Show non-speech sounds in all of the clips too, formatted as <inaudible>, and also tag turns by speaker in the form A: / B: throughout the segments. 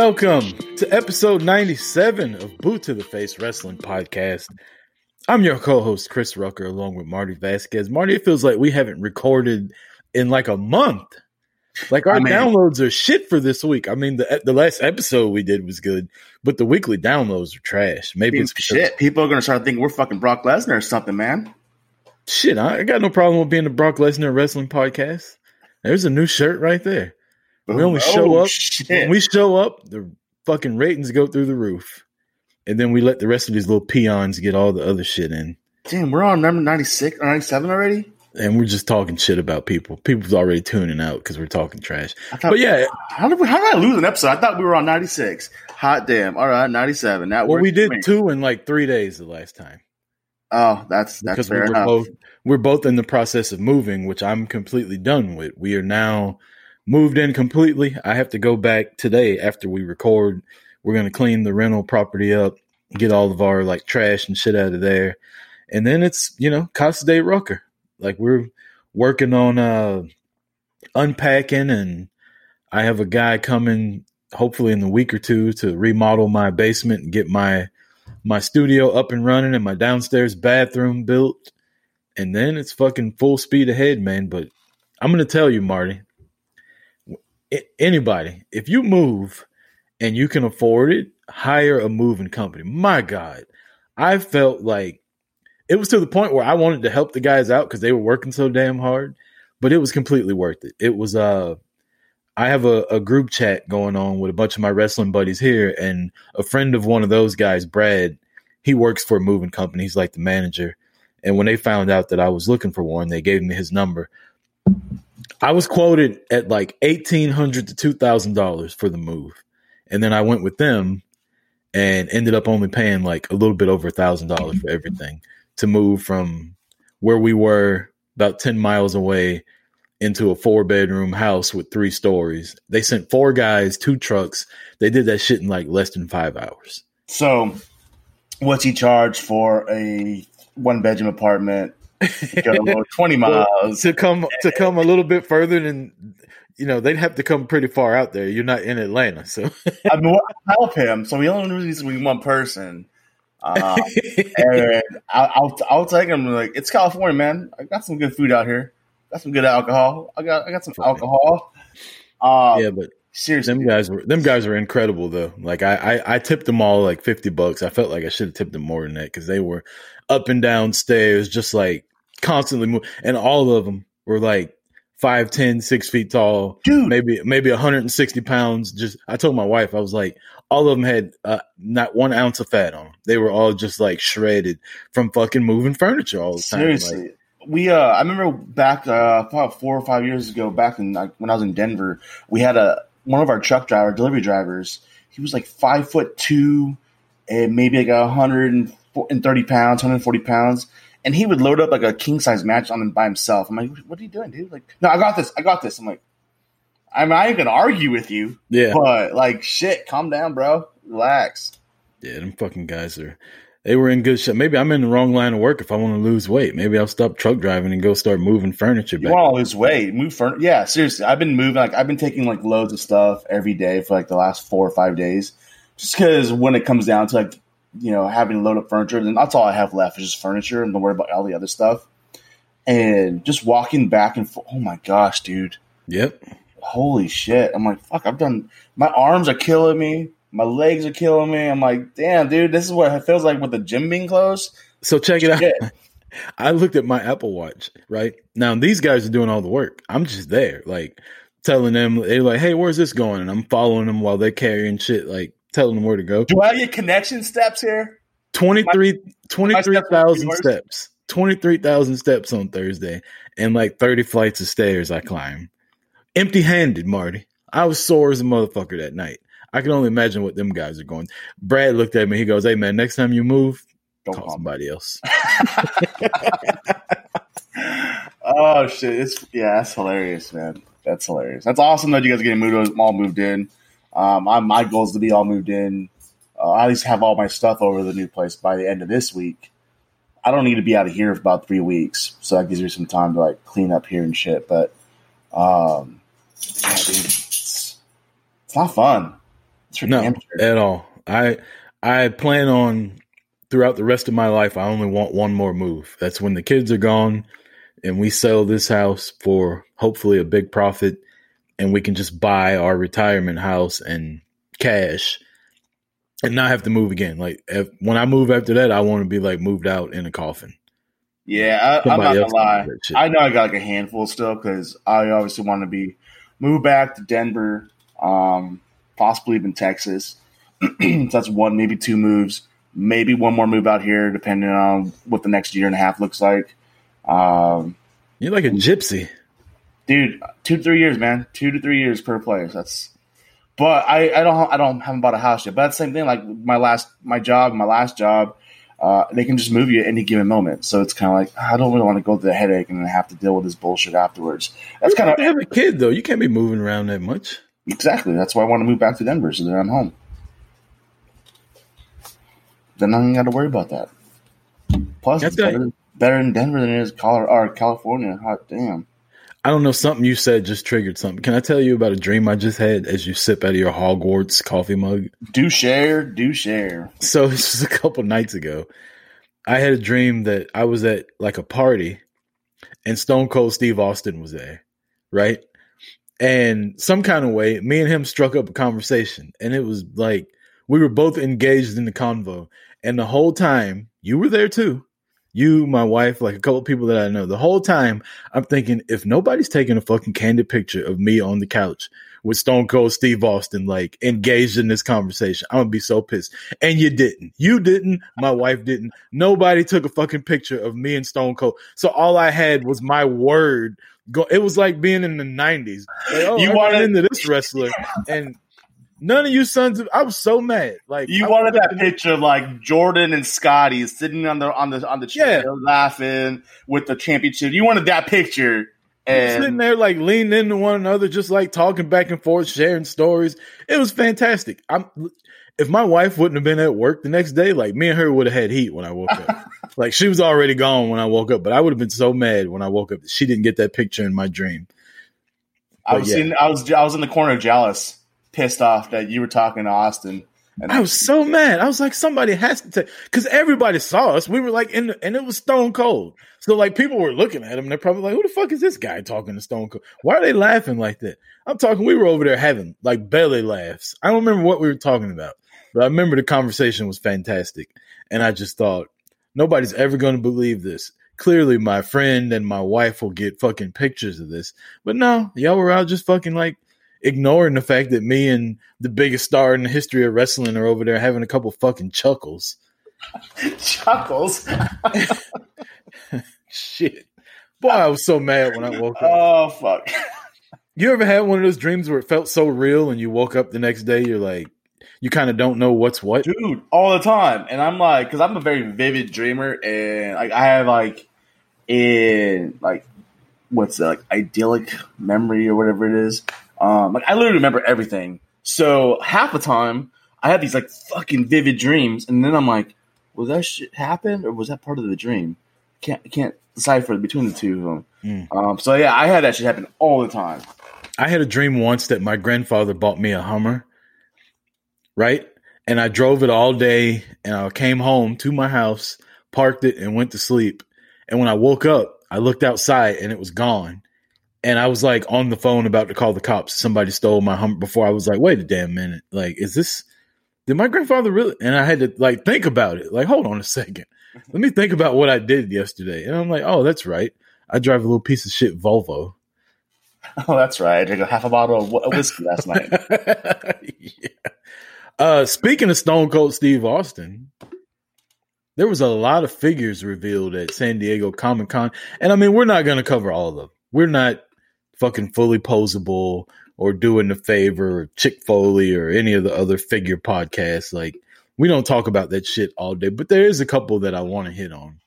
A: Welcome to episode 97 of Boot to the Face Wrestling Podcast. I'm your co host, Chris Rucker, along with Marty Vasquez. Marty, it feels like we haven't recorded in like a month. Like our
B: I mean-
A: downloads are shit for this week. I mean, the the last episode we did was good, but the weekly downloads are trash. Maybe it's
B: shit. People are gonna start thinking we're fucking Brock Lesnar or something, man.
A: Shit, I got no problem with being the Brock Lesnar Wrestling Podcast. There's a new shirt right there. We only show
B: Oh,
A: up
B: Shit.
A: when we show up. The fucking ratings go through the roof, and then we let the rest of these little peons get all the other shit in.
B: Damn, we're on number 96 or 97 already.
A: and we're just talking shit about people. People's already tuning out because we're talking trash.
B: Thought,
A: But yeah,
B: how did we, how did I lose an episode? I thought we were on 96. Hot damn. All right, 97. That
A: well, we did two in like three days the last time
B: Oh, that's that's
A: because we
B: fair
A: were
B: enough.
A: both we're both in the process of moving, which I'm completely done with. We are now moved in completely. I have to go back today after we record. We're gonna clean the rental property up, get all of our like trash and shit out of there, and then it's you know Casa de Rucker. Like we're working on uh unpacking and I have a guy coming hopefully in the week or two to remodel my basement and get my my studio up and running and my downstairs bathroom built. And then it's fucking full speed ahead, man. But I'm gonna tell you, Marty, anybody, if you move and you can afford it, hire a moving company. My God, I felt like it was to the point where I wanted to help the guys out because they were working so damn hard, but it was completely worth it. It was uh I have a, a group chat going on with a bunch of my wrestling buddies here, and a friend of one of those guys, Brad, he works for a moving company. He's like the manager. And when they found out that I was looking for one, they gave me his number. I was quoted at like eighteen hundred to two thousand dollars for the move, and then I went with them and ended up only paying like a little bit over a thousand dollars for everything to move from where we were about ten miles away into a four bedroom house with three stories. They sent four guys, two trucks. They did that shit in like less than five hours.
B: So, what's he charge for a one bedroom apartment? <laughs> Go 20 miles.
A: to come to come a little bit further than you know they'd have to come pretty far out there. You're not in Atlanta, so
B: I mean, what- help him. So, we only needs to be one person. Um, and I'll, I'll, I'll take him like it's California, man. I got some good food out here. Got some good alcohol. I got I got some alcohol. Um,
A: yeah, but
B: seriously,
A: them guys were them guys were incredible though. Like I I, I tipped them all like fifty bucks. I felt like I should have tipped them more than that because they were up and down stairs, just like constantly moving, and all of them were like five, ten, six feet tall,
B: dude.
A: maybe maybe 160 pounds. Just I told my wife I was like, all of them had uh, not one ounce of fat on. 'em. They were all just like shredded from fucking moving furniture all the time.
B: Seriously,
A: Like,
B: we uh, I remember back uh, about four or five years ago, back in like when I was in Denver, we had a one of our truck driver delivery drivers. He was like five foot two, and maybe like a hundred and thirty pounds, hundred forty pounds, and he would load up like a king size match on him by himself. I'm like, what are you doing, dude? Like, no, I got this, I got this. I'm like, I mean, I ain't gonna argue with you,
A: yeah,
B: but like, shit, calm down, bro, relax.
A: yeah, them fucking guys are. They were in good shape. Maybe I'm in the wrong line of work if I want to lose weight. Maybe I'll stop truck driving and go start moving furniture
B: You want to lose weight, move furniture. Yeah, seriously, I've been moving. Like I've been taking like loads of stuff every day for like the last four or five days, just because when it comes down to like you know having to load up furniture, then that's all I have left is just furniture, and don't worry about all the other stuff. And just walking back and forth. Oh my gosh, dude!
A: Yep.
B: Holy shit! I'm like, fuck! I've done. My arms are killing me. My legs are killing me. I'm like, damn, dude, this is what it feels like with the gym being closed.
A: So check it out. <laughs> I looked at my Apple Watch, right? Now these guys are doing all the work. I'm just there, like telling them they're like, Hey, where's this going? And I'm following them while they're carrying shit, like telling them where to go.
B: Do I get connection steps here?
A: 23
B: steps
A: 23,000
B: yours?
A: steps. 23,000 steps on Thursday and like 30 flights of stairs I climb. empty handed, Marty. I was sore as a motherfucker that night. I can only imagine what them guys are going. Brad looked at me. He goes, "Hey man, next time you move,
B: Don't
A: call
B: call me.
A: somebody else." <laughs>
B: Oh shit! It's yeah, that's hilarious, man. That's hilarious. That's awesome that you guys are getting moved all moved in. Um, I, my goal is to be all moved in. Uh, I at least have all my stuff over the new place by the end of this week. I don't need to be out of here for about three weeks, so that gives me some time to like clean up here and shit. But um, yeah, dude, it's, it's not fun. It's
A: No,
B: sure.
A: at all. I I plan on throughout the rest of my life. I only want one more move. That's when the kids are gone, and we sell this house for hopefully a big profit, and we can just buy our retirement house and cash, and not have to move again. Like if, when I move after that, I want to be like moved out in a coffin.
B: Yeah, I, I'm not gonna lie.
A: can do that shit.
B: I know I got like a handful still because I obviously want to be move back to Denver, um, possibly even Texas. <clears throat> so that's one, maybe two moves, maybe one more move out here, depending on what the next year and a half looks like. Um,
A: You're like a gypsy.
B: Dude, two to three years, man, two to three years per place. That's, but I, I don't, I don't haven't bought a house yet. But that's the same thing. Like my last, my job, my last job, uh, they can just move you at any given moment. So it's kind of like I don't really want to go through the headache and then have to deal with this bullshit afterwards. That's kind of
A: have a kid though. You can't be moving around that much.
B: exactly. That's why I want to move back to Denver so that I'm home. Then I ain't got to worry about that. Plus,
A: That's
B: it's better, better in Denver than it is Colorado or California. Hot damn.
A: I don't know. Something you said just triggered something. Can I tell you about a dream I just had as you sip out of your Hogwarts coffee mug?
B: Do share, do share.
A: So <laughs> this was a couple nights ago. I had a dream that I was at like a party and Stone Cold Steve Austin was there, right? And some kind of way, me and him struck up a conversation. And it was like we were both engaged in the convo. And the whole time, you were there too. You, my wife, like a couple people that I know. The whole time, I'm thinking if nobody's taking a fucking candid picture of me on the couch with Stone Cold Steve Austin, like engaged in this conversation, I'm gonna be so pissed. And you didn't. You didn't. My wife didn't. Nobody took a fucking picture of me and Stone Cold. So all I had was my word. Go. It was like being in the '90s. Like, oh,
B: You wanted
A: into this wrestler, and none of you sons of. I was so mad. Like
B: You
A: I
B: wanted that picture of like Jordan and Scotty sitting on the on the on the chair laughing with the championship. You wanted that picture, And sitting
A: there like leaning into one another, just like talking back and forth, sharing stories. It was fantastic. I'm if my wife wouldn't have been at work the next day, like me and her would have had heat when I woke up. <laughs> like she was already gone when I woke up, but I would have been so mad when I woke up that she didn't get that picture in my dream.
B: I was
A: yeah.
B: in, I was I was in the corner jealous, pissed off that you were talking to Austin. And
A: I was so mad. I was like, somebody has to because everybody saw us. We were like in, the, and it was Stone Cold. So like people were looking at him. They're probably like, who the fuck is this guy talking to Stone Cold? Why are they laughing like that? I'm talking. We were over there having like belly laughs. I don't remember what we were talking about, but I remember the conversation was fantastic, and I just thought nobody's ever going to believe this. Clearly, my friend and my wife will get fucking pictures of this, but no, y'all were out just fucking like ignoring the fact that me and the biggest star in the history of wrestling are over there having a couple fucking chuckles.
B: chuckles. <laughs>
A: Shit. Boy, I was so mad when I woke up.
B: Oh fuck!
A: You ever had one of those dreams where it felt so real and you woke up the next day, you're like, you kind of don't know what's what?
B: dude, all the time. And I'm like, because I'm a very vivid dreamer, and like I have like in like what's that, like idyllic memory or whatever it is. Um, like I literally remember everything. So half the time I have these like fucking vivid dreams, and then I'm like, was that shit happen or was that part of the dream? Can't can't decipher between the two of them.
A: Mm.
B: Um, so yeah, I had that shit happen all the time.
A: I had a dream once that my grandfather bought me a Hummer, right? And I drove it all day and I came home to my house, parked it, and went to sleep. And when I woke up, I looked outside and it was gone. And I was like on the phone about to call the cops. Somebody stole my Hummer before I was like, wait a damn minute. Like, is this, did my grandfather really? And I had to like think about it. Like, hold on a second. <laughs> Let me think about what I did yesterday. And I'm like, oh, that's right. I drive a little piece of shit Volvo. <laughs>
B: Oh, that's right. I drank a half a bottle of whiskey last night. <laughs>
A: yeah. Uh, speaking of Stone Cold Steve Austin, there was a lot of figures revealed at San Diego Comic Con, and I mean, we're not going to cover all of them. We're not fucking fully posable or doing the favor or Chick Foley or any of the other figure podcasts. Like we don't talk about that shit all day, but there is a couple that I want to hit on.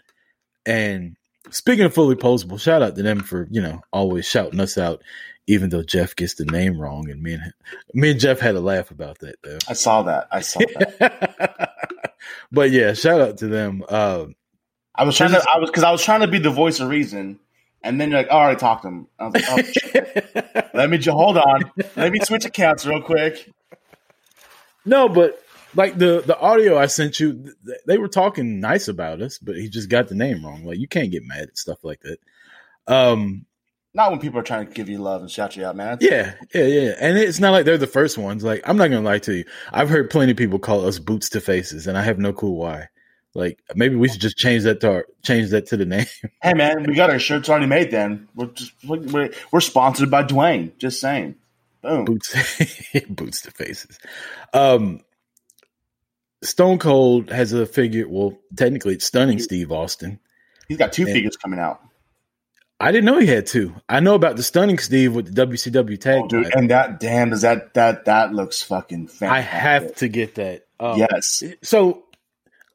A: And speaking of fully posable, shout out to them for, you know, always shouting us out, even though Jeff gets the name wrong. And me and me and Jeff had a laugh about that though.
B: I saw that. I saw that. <laughs>
A: but yeah, shout out to them. Uh,
B: I was trying to. I was because I was trying to be the voice of reason, and then you're like, "All right, talk to him." I was like, "Oh, <laughs> let me hold on. Let me switch accounts real quick."
A: no, but like the the audio I sent you, they were talking nice about us, but he just got the name wrong. Like you can't get mad at stuff like that. Um,
B: Not when people are trying to give you love and shout you out, man.
A: yeah, yeah, yeah, and it's not like they're the first ones. Like I'm not gonna lie to you, I've heard plenty of people call us boots to faces, and I have no clue why. Like maybe we should just change that to our, change that to the name. <laughs>
B: Hey, man, we got our shirts already made. Then we're just we're, we're sponsored by Dwayne. Just saying. Boom.
A: boots <laughs> boots to faces. Um Stone Cold has a figure, well, technically it's stunning Steve Austin.
B: He's got two
A: Yeah.
B: figures coming out.
A: I didn't know he had two. I know about the stunning Steve with the WCW tag.
B: Oh, dude, and that damn does that that that looks fucking fantastic.
A: I have to get that. Um,
B: Yes.
A: So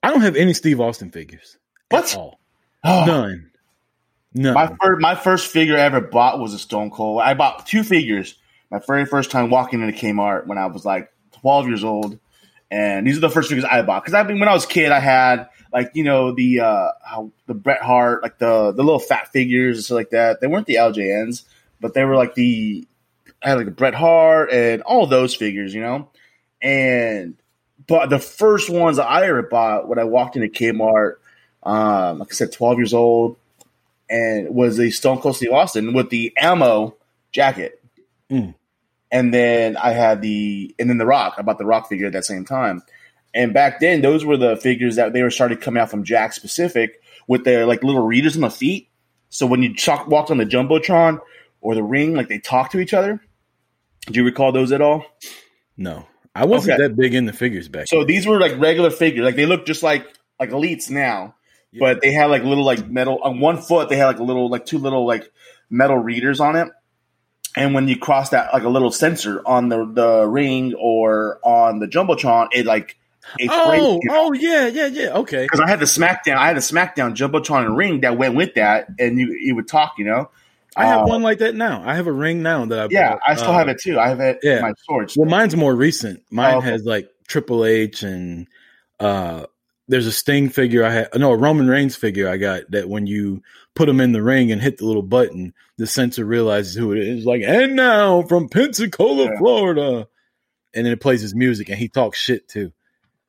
A: I don't have any Steve Austin figures.
B: What?
A: At all. <gasps>
B: Oh,
A: None. None.
B: My first, my first figure I ever bought was a Stone Cold. I bought two figures. My very first time walking into Kmart when I was like 12 years old, and these are the first figures I bought. Because I mean, when I was a kid, I had like you know the uh how, the Bret Hart, like the the little fat figures and stuff like that. They weren't the LJNs, but they were like the I had like a Bret Hart and all those figures, you know. And but the first ones I ever bought when I walked into Kmart, um, like I said, 12 years old and was a Stone Cold Steve Austin with the ammo jacket.
A: Mm.
B: And then I had the and then the Rock. I bought the Rock figure at that same time. And back then, those were the figures that they were started coming out from Jakks Pacific with their like little readers on the feet. So when you chalk, walked on the jumbotron or the ring, like they talk to each other. Do you recall those at all?
A: no. I wasn't
B: Okay.
A: that big in the figures back
B: So these were like regular figures. Like they look just like like elites now,
A: Yeah.
B: but they had like little like metal on one foot. They had like a little like two little like metal readers on it. And when you cross that like a little sensor on the the ring or on the jumbotron, it like it
A: Oh, oh yeah, yeah, yeah. Okay.
B: because I had the SmackDown, I had a SmackDown jumbotron and ring that went with that, and you you would talk, you know.
A: I have
B: Uh,
A: one like that now. I have a ring now that I
B: Yeah,
A: bought.
B: I still
A: Uh,
B: have it too. I have it
A: yeah.
B: in my storage.
A: Well, mine's more recent. Mine
B: Oh, okay.
A: has like Triple H and uh there's a Sting figure I had. No, a Roman Reigns figure I got that when you put him in the ring and hit the little button, the sensor realizes who it is. Like, and now from Pensacola,
B: Yeah.
A: Florida, and then it plays his music and he talks shit too.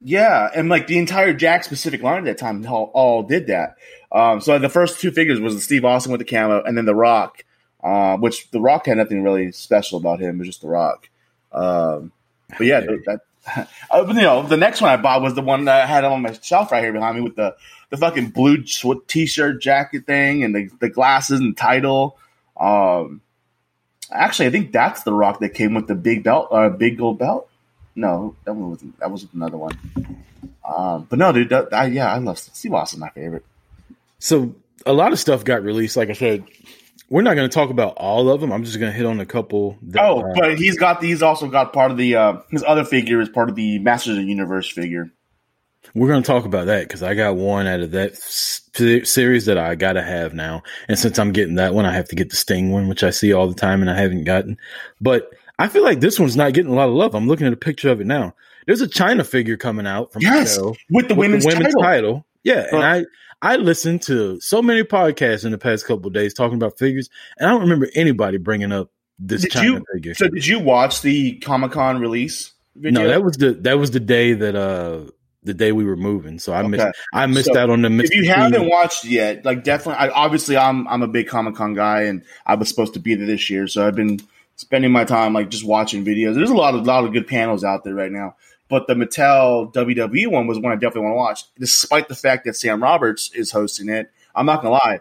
B: Yeah, and like the entire Jakks Pacific line at that time all, all did that. Um, so the first two figures was the Steve Austin with the camo, and then the Rock, uh, which the Rock had nothing really special about him. It was just the Rock. Um, but yeah, that, <laughs> uh, but, you know, the next one I bought was the one that I had on my shelf right here behind me with the the fucking blue t-shirt jacket thing and the the glasses and title. Um, actually, I think that's the Rock that came with the big belt, uh, big gold belt. No, that one wasn't. That was another one. Um, but no, dude, that, I, yeah, I love Steve Austin. My favorite.
A: So a lot of stuff got released. Like I said, we're not going to talk about all of them. I'm just going to hit on a couple. That,
B: Oh,
A: uh,
B: but he's got he's also got part of the uh, his other figure is part of the Masters of the Universe figure.
A: We're going to talk about that because I got one out of that series that I got to have now. And since I'm getting that one, I have to get the Sting one, which I see all the time and I haven't gotten. But I feel like this one's not getting a lot of love. I'm looking at a picture of it now. There's a Chyna figure coming out from
B: Yes,
A: Mattel
B: with the
A: with
B: women's, title.
A: Yeah, and
B: Uh,
A: I I listened to so many podcasts in the past couple of days talking about figures, and I don't remember anybody bringing up this
B: Did
A: Chyna
B: you-
A: figure.
B: So, did you watch the Comic Con release video?
A: no, that was the that was the day that uh the day we were moving. So I missed I missed
B: So,
A: out on the.
B: if you haven't watched yet, like definitely, I, obviously, I'm I'm a big Comic Con guy, and I was supposed to be there this year, so I've been spending my time like just watching videos. There's a lot of lot of good panels out there right now, but the Mattel WWE one was one I definitely want to watch, despite the fact that Sam Roberts is hosting it. I'm not gonna lie.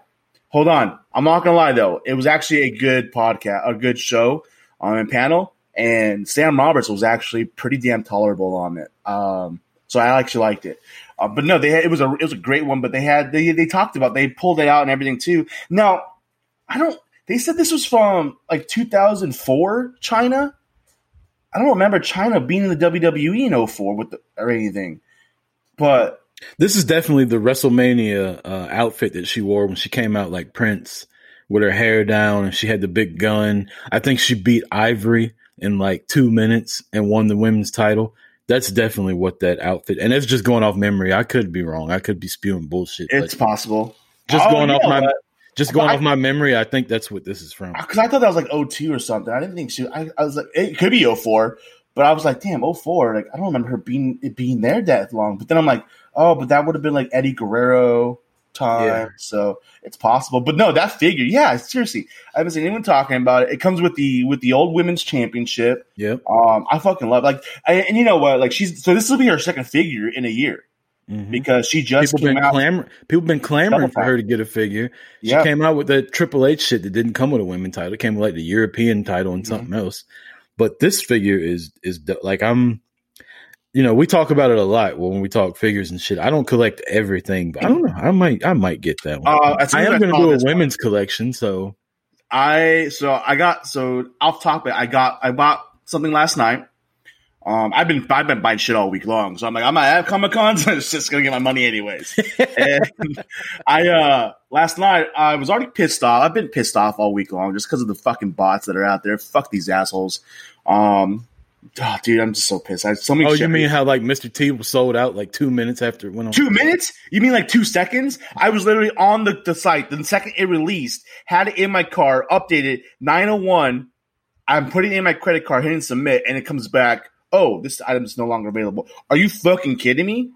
B: Hold on, I'm not gonna lie though. It was actually a good podcast, a good show on a panel, and Sam Roberts was actually pretty damn tolerable on it. Um, so I actually liked it. Uh, but no, they had, it was a it was a great one. But they had they they talked about they pulled it out and everything too. Now I don't. They said this was from like 2004 Chyna. I don't remember Chyna being in the WWE in 04 with the, or anything, but
A: This is definitely the WrestleMania uh, outfit that she wore when she came out like Prince with her hair down and she had the big gun. I think she beat Ivory in like two minutes and won the women's title. That's definitely what that outfit. And it's just going off memory. I could be wrong. I could be spewing bullshit.
B: it's possible.
A: just
B: Oh,
A: going off my just going
B: I-
A: off my memory. I think that's what this is from.
B: because I thought that was like 02 or something. I didn't think she. I, I was like, it could be 04, but I was like, damn, 04. Like I don't remember her being it being there that long. But then I'm like, oh, but that would have been like Eddie Guerrero time,
A: Yeah.
B: so it's possible. But no, that figure, yeah, seriously, I haven't seen anyone talking about it. It comes with the with the old women's championship.
A: Yeah.
B: Um, I fucking love like, and, and you know what? Like she's so this will be her second figure in a year
A: Mhm.
B: because she just
A: People
B: came
A: been
B: out.
A: clamoring. People been clamoring for her to get a figure. She
B: Yeah.
A: came out with that Triple H shit that didn't come with a women title. It came with like the European title and something else. But this figure is is like I'm. You know, we talk about it a lot when we talk figures and shit. I don't collect everything, but I don't know. I might, I might get that one.
B: Uh,
A: I am going to do a
B: this one-
A: women's collection, so
B: I so I got so off topic. I got I bought something last night. Um, I've been I've been buying shit all week long, so I'm like I'm at Comic Con, so it's just gonna get my money anyways. <laughs> and I uh last night I was already pissed off. I've been pissed off all week long just because of the fucking bots that are out there. Fuck these assholes. Um, oh, dude, I'm just so pissed. I so many.
A: Oh, you mean how like Mr. T was sold out like two minutes after it went on?
B: Two minutes? You mean like two seconds? I was literally on the, the site the second it released, had it in my car, updated 901. I'm putting in my credit card, hitting submit, and it comes back, oh, this item is no longer available. Are you fucking kidding me?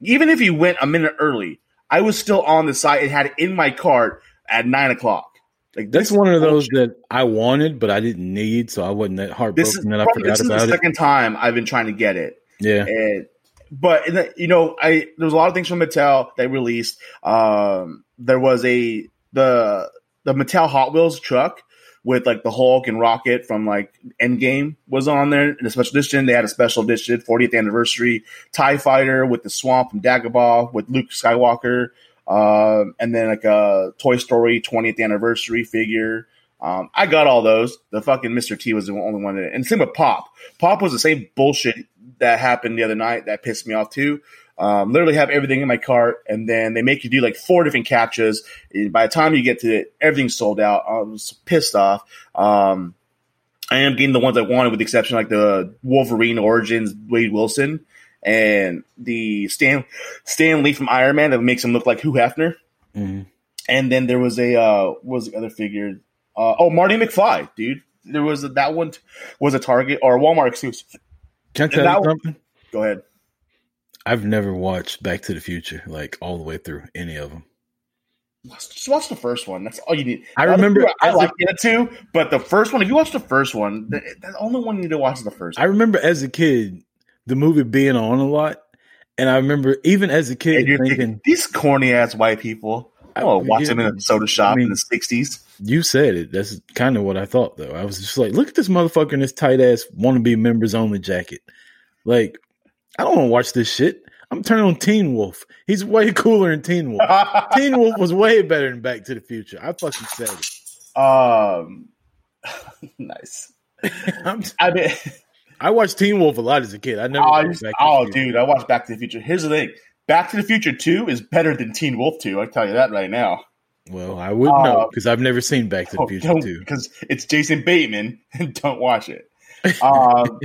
B: Even if you went a minute early, I was still on the site and had it in my cart at nine o'clock. Like
A: That's one of those
B: bullshit.
A: that I wanted, but I didn't need, so I wasn't that heartbroken
B: This is,
A: that I forgot
B: this is the
A: it.
B: second time I've been trying to get it.
A: Yeah,
B: And but the- you know, I there was a lot of things from Mattel they released. Um, there was a the the Mattel Hot Wheels truck with like the Hulk and Rocket from like Endgame was on there in a special edition. They had a special edition 40th anniversary Tie Fighter with the Swamp from Dagobah with Luke Skywalker, um, and then like a Toy Story 20th anniversary figure. Um, I got all those. The fucking Mr. T was the only one, that, and same with Pop. Pop was the same bullshit that happened the other night that pissed me off too. Um, literally have everything in my cart, and then they make you do like four different captchas. And by the time you get to it, everything's sold out. I was pissed off. Um, I am getting the ones I wanted, with the exception like the Wolverine Origins Wade Wilson and the Stan Stan Lee from Iron Man that makes him look like Hugh Hefner.
A: Mhm.
B: And then there was a uh, what was the other figure? Uh, oh, Marty McFly, dude. There was a, that one t- was a Target or a Walmart exclusive.
A: can I tell you
B: one-
A: something?
B: Go ahead.
A: I've never watched Back to the Future like all the way through any of them.
B: Just watch the first one. That's all you need.
A: I
B: The
A: remember
B: two, I
A: as a-
B: like it too, but the first one. If you watch the first one, the, the only one you need to watch is the first.
A: I remember as a kid the movie being on a lot, and I remember even as a kid
B: you're
A: thinking,
B: thinking these corny ass white people. I
A: I-
B: want to watch
A: yeah,
B: them in a soda shop
A: I mean-
B: in the '60s.
A: "You said it." That's kind of what I thought, though. I was just like, "Look at this motherfucker in this tight ass wannabe members only jacket." Like, I don't want to watch this shit. I'm turning on Teen Wolf. He's way <laughs> cooler than Teen Wolf. Teen Wolf was way better than Back to the Future. I fucking said it.
B: um, <laughs> nice.
A: I'm,
B: I mean,
A: I watched Teen Wolf a lot as a kid. I never.
B: oh,
A: watched
B: you-
A: Back to the
B: oh, dude, I watched Back to the Future. Here's the thing: Back to the Future Two is better than Teen Wolf Two. I tell you that right now.
A: Well, I would
B: Uh,
A: know because I've never seen Back to the Future Two.
B: because it's Jason Bateman, and <laughs> don't watch it. Um,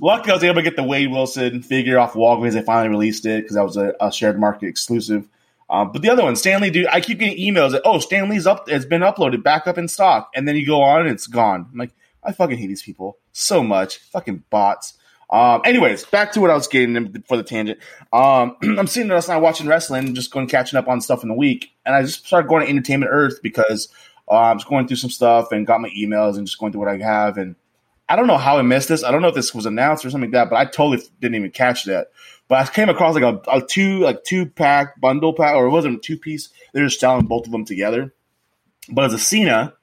B: luckily, I was able to get the Wade Wilson figure off Walgreens. They finally released it because that was a, a shared market exclusive. Um, but the other one, Stan Lee, dude, I keep getting emails that oh, Stan Lee's up, has been uploaded, back up in stock, and then you go on and it's gone. I'm like, I fucking hate these people so much, fucking bots. Um, anyways, back to what I was getting for the tangent. Um, <clears throat> I'm sitting there last night watching wrestling, just going catching up on stuff in the week, and I just started going to Entertainment Earth because uh, I was going through some stuff and got my emails and just going through what I have. And I don't know how I missed this. I don't know if this was announced or something like that, but I totally didn't even catch that. But I came across like a, a two like two pack bundle pack, or it wasn't a two piece. They're just selling both of them together. But it's a Cena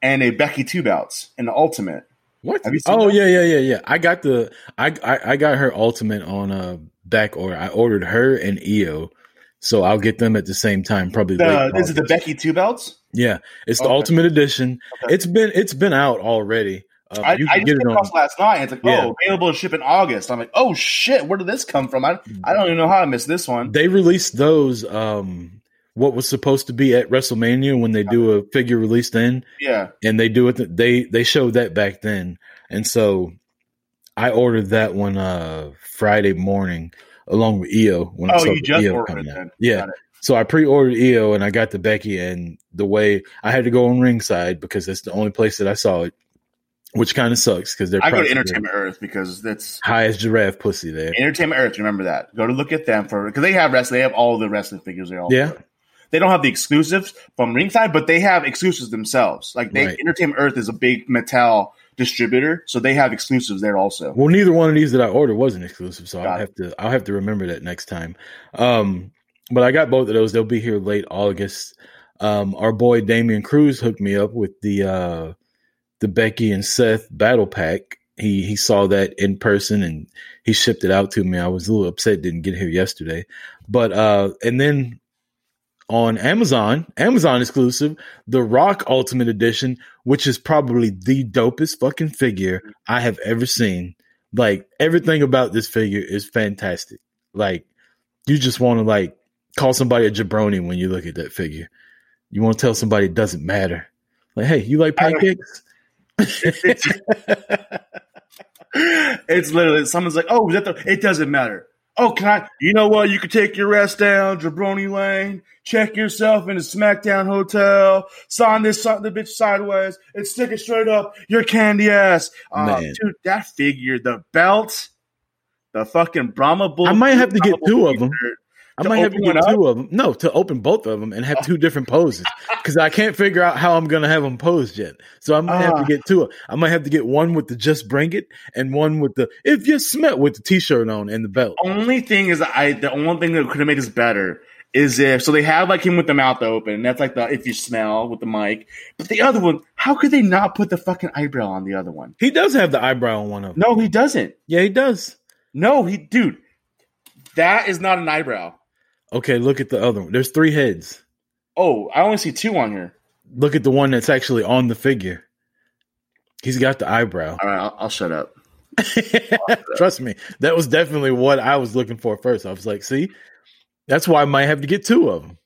B: and a Becky two bouts in the Ultimate.
A: What?
B: Have you seen
A: oh
B: that?
A: yeah, yeah, yeah, yeah. I got the I, I I got her ultimate on uh back order. I ordered her and EO So I'll get them at the same time, probably.
B: The,
A: late
B: is it the Becky two belts?
A: Yeah, it's the
B: Okay.
A: Ultimate Edition.
B: Okay.
A: It's been it's been out already. Um,
B: I, I just came across last night. It's like,
A: Yeah.
B: oh, available to ship in August. I'm like, oh shit, where did this come from? I, I don't even know how I missed this one.
A: They released those. Um, what was supposed to be at WrestleMania when they do a figure release then,
B: Yeah,
A: and they do it. They they showed that back then, and so I ordered that one uh Friday morning along with EO when I
B: Oh,
A: saw
B: you just
A: EO
B: ordered
A: coming
B: it
A: out.
B: then.
A: Yeah, so I pre-ordered EO and I got the Becky, and the way I had to go on ringside because that's the only place that I saw it, which kind of sucks because they're
B: I go to Entertainment Earth because that's
A: highest giraffe pussy there.
B: Entertainment Earth. Remember that. Go to look at them for because they have wrestling. They have all the wrestling figures. They all
A: Yeah.
B: They don't have the exclusives from ringside, but they have exclusives themselves. Like they,
A: Right.
B: Entertainment Earth is a big Mattel distributor, so they have exclusives there also.
A: Well, neither one of these that I ordered wasn't exclusive, so I'll have to I'll have to remember that next time. Um, but I got both of those. They'll be here late August. Um, our boy Damian Cruz hooked me up with the uh, the Becky and Seth battle pack. He he saw that in person and he shipped it out to me. I was a little upset didn't get here yesterday, but uh, and then on Amazon, Amazon exclusive, the Rock Ultimate Edition, which is probably the dopest fucking figure I have ever seen. Like everything about this figure is fantastic. Like you just want to like call somebody a jabroni when you look at that figure. You want to tell somebody it doesn't matter. Like, hey, you like pancakes? <laughs>
B: it's literally someone's like, "Oh, is that the?" It doesn't matter. Oh, can I? You know what? You can take your rest down, Jabroni Lane. Check yourself in the SmackDown hotel. Sign this, sign the bitch sideways, and stick it straight up your candy ass. Uh,
A: Man.
B: dude, that figure, the belt, the fucking Brahma bull.
A: I might have to get two of them.
B: t-shirt.
A: I might have to
B: open
A: get
B: one up?
A: two of them. No, to open both of them and have two different poses because I can't figure out how I'm going to have them posed yet. So I might have to
B: Ah.
A: get two. I might have to get one with the just bring it and one with the if you smell with the t-shirt on and the belt.
B: Only thing is, I the only thing that could have made this better is if so they have like him with the mouth open. And that's like the if you smell with the mic. But the other one, how could they not put the fucking eyebrow on the other one?
A: He does have the eyebrow on one of them.
B: No, he doesn't.
A: Yeah, he does.
B: No, he dude, that is not an eyebrow.
A: Okay, look at the other one. There's three heads.
B: Oh, I only see two on here.
A: Look at the one that's actually on the figure. He's got the eyebrow.
B: All right, I'll, I'll shut up. <laughs>
A: Trust me, that was definitely what I was looking for first. I was like, see, that's why I might have to get two of them.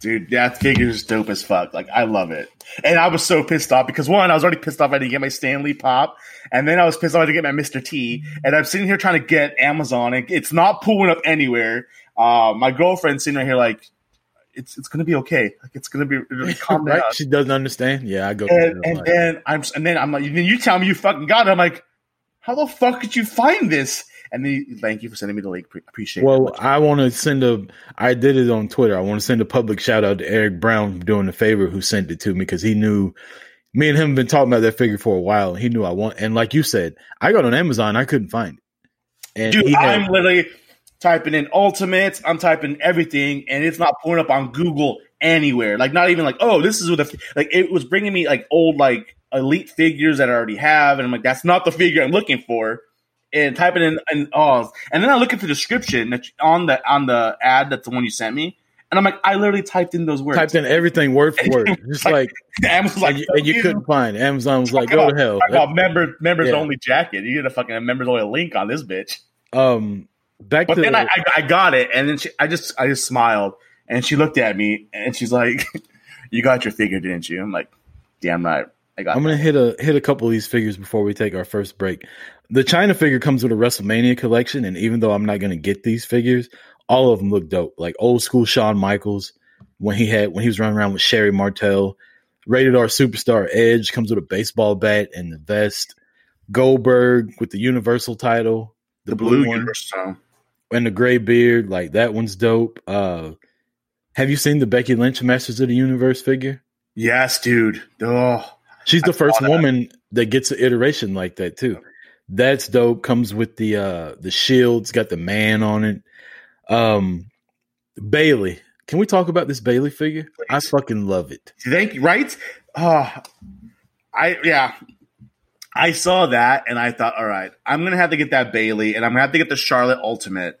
B: Dude, that figure is dope as fuck. Like, I love it. And I was so pissed off because one, I was already pissed off I didn't get my Stan Lee pop. And then I was pissed off I didn't get my Mr. T. And I'm sitting here trying to get Amazon and it's not pulling up anywhere. Uh, my girlfriend's sitting right here like, it's it's gonna be okay. Like it's gonna be calm down.
A: right? She doesn't understand. Yeah, I go.
B: And, and then I'm and then I'm like, then you tell me you fucking got it. I'm like, how the fuck did you find this? And then you, thank you for sending me the link. Pre- appreciate it.
A: Well, I want to send a. I did it on Twitter. I want to send a public shout out to Eric Brown doing a favor who sent it to me because he knew me and him have been talking about that figure for a while. He knew I want. And like you said, I got on Amazon. I couldn't find it. And
B: Dude,
A: he had-
B: I'm literally typing in ultimates. I'm typing everything, and it's not pulling up on Google anywhere. Like, not even like, oh, this is what the like. It was bringing me like old like elite figures that I already have, and I'm like, that's not the figure I'm looking for. And typing in and oh, and then I look at the description that on the on the ad that's the one you sent me, and I'm like, I literally typed in those words.
A: typed in everything word for word, <laughs> just like, <laughs>
B: Amazon's like,
A: and, you, you couldn't find. it. Amazon was like, go to hell.
B: Talk about member members
A: Yeah.
B: only jacket. You get a fucking members only link on this bitch.
A: Um, back
B: But
A: to
B: then I, I, I got it, and then she, I just I just smiled, and she looked at me, and she's like, <laughs> "You got your figure, didn't you?" I'm like, "Damn right, I got."
A: I'm gonna
B: that."
A: hit a hit a couple of these figures before we take our first break. The Chyna figure comes with a WrestleMania collection, and even though I'm not gonna get these figures, all of them look dope. Like old school Shawn Michaels when he had when he was running around with Sherri Martel. Rated R superstar Edge comes with a baseball bat and the vest. Goldberg with the Universal title,
B: the blue universe. So.
A: And the gray beard. Like that one's dope. Uh, have you seen the Becky Lynch Masters of the Universe figure?
B: Yes, dude. Oh,
A: She's
B: I
A: the first
B: saw that.
A: woman that gets an iteration like that too. That's dope. Comes with the uh the shields, got the man on it. Um Bayley. Can we talk about this Bayley figure? I fucking love it.
B: thank you. Right? Oh, I yeah. I saw that, and I thought, all right, I'm gonna have to get that Bayley, and I'm gonna have to get the Charlotte Ultimate.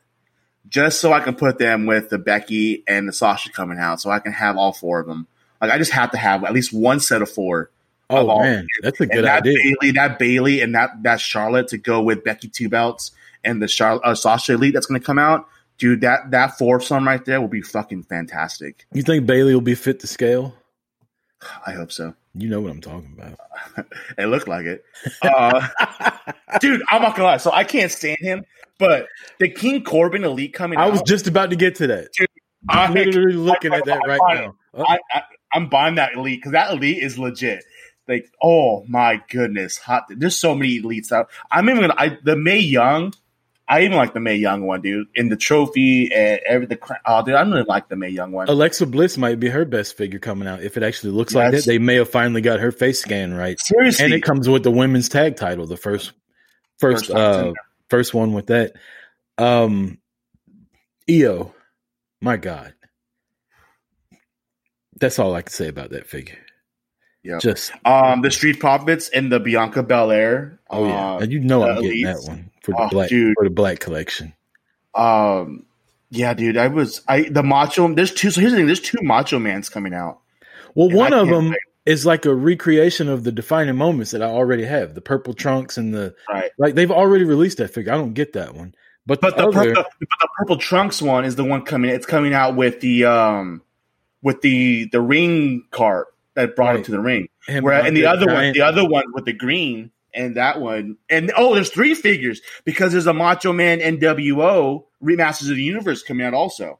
B: just so I can put them with the Becky and the Sasha coming out, so I can have all four of them. Like I just have to have at least one set of four.
A: Oh
B: of
A: man, that's a good
B: that
A: idea.
B: Bayley, that Bayley, and that that Charlotte to go with Becky two belts and the Charlotte uh, Sasha Elite that's going to come out, dude. That that foursome right there will be fucking fantastic.
A: You think Bayley will be fit to scale?
B: I hope so.
A: You know what I'm talking about. <laughs>
B: It looked like it, uh, <laughs> dude. I'm not gonna lie. So I can't stand him, but the King Corbin Elite coming.
A: I
B: out,
A: was just about to get to that.
B: I,
A: I'm literally looking at that right now. Oh,
B: I, I, I'm buying that elite because that elite is legit. Like, oh my goodness, hot! There's so many elites out. I'm even gonna I, the Mae Young. I even like the Mae Young one, dude. In the trophy and every the oh, dude, I really like the Mae Young one.
A: Alexa Bliss might be her best figure coming out. If it actually looks like that, they may have finally got her face scan right.
B: Seriously,
A: And it comes with the women's tag title, the first first
B: First
A: uh first one with that. Um EO, my God. That's all I can say about that figure.
B: Yeah.
A: Just
B: um, the Street Profits and the Bianca Belair.
A: oh yeah.
B: uh,
A: and you know I'm getting
B: elites.
A: that one for the
B: Oh,
A: black
B: dude.
A: for the black collection.
B: Um, yeah, dude, I was I the Macho. There's two. So here's the thing. There's two Macho Mans coming out.
A: Well, one
B: I
A: of them is like a recreation of the defining moments that I already have. The purple trunks and the
B: Right.
A: like they've already released that figure. I don't get that one. But,
B: But
A: the,
B: the,
A: other,
B: purple, the purple trunks one is the one coming. It's coming out with the um with the the ring cart that brought
A: Right.
B: it to the ring.
A: him
B: Where and the other one, the other one with the green and that one, and oh, there's three figures because there's a Macho Man NWO remasters of the universe coming out also.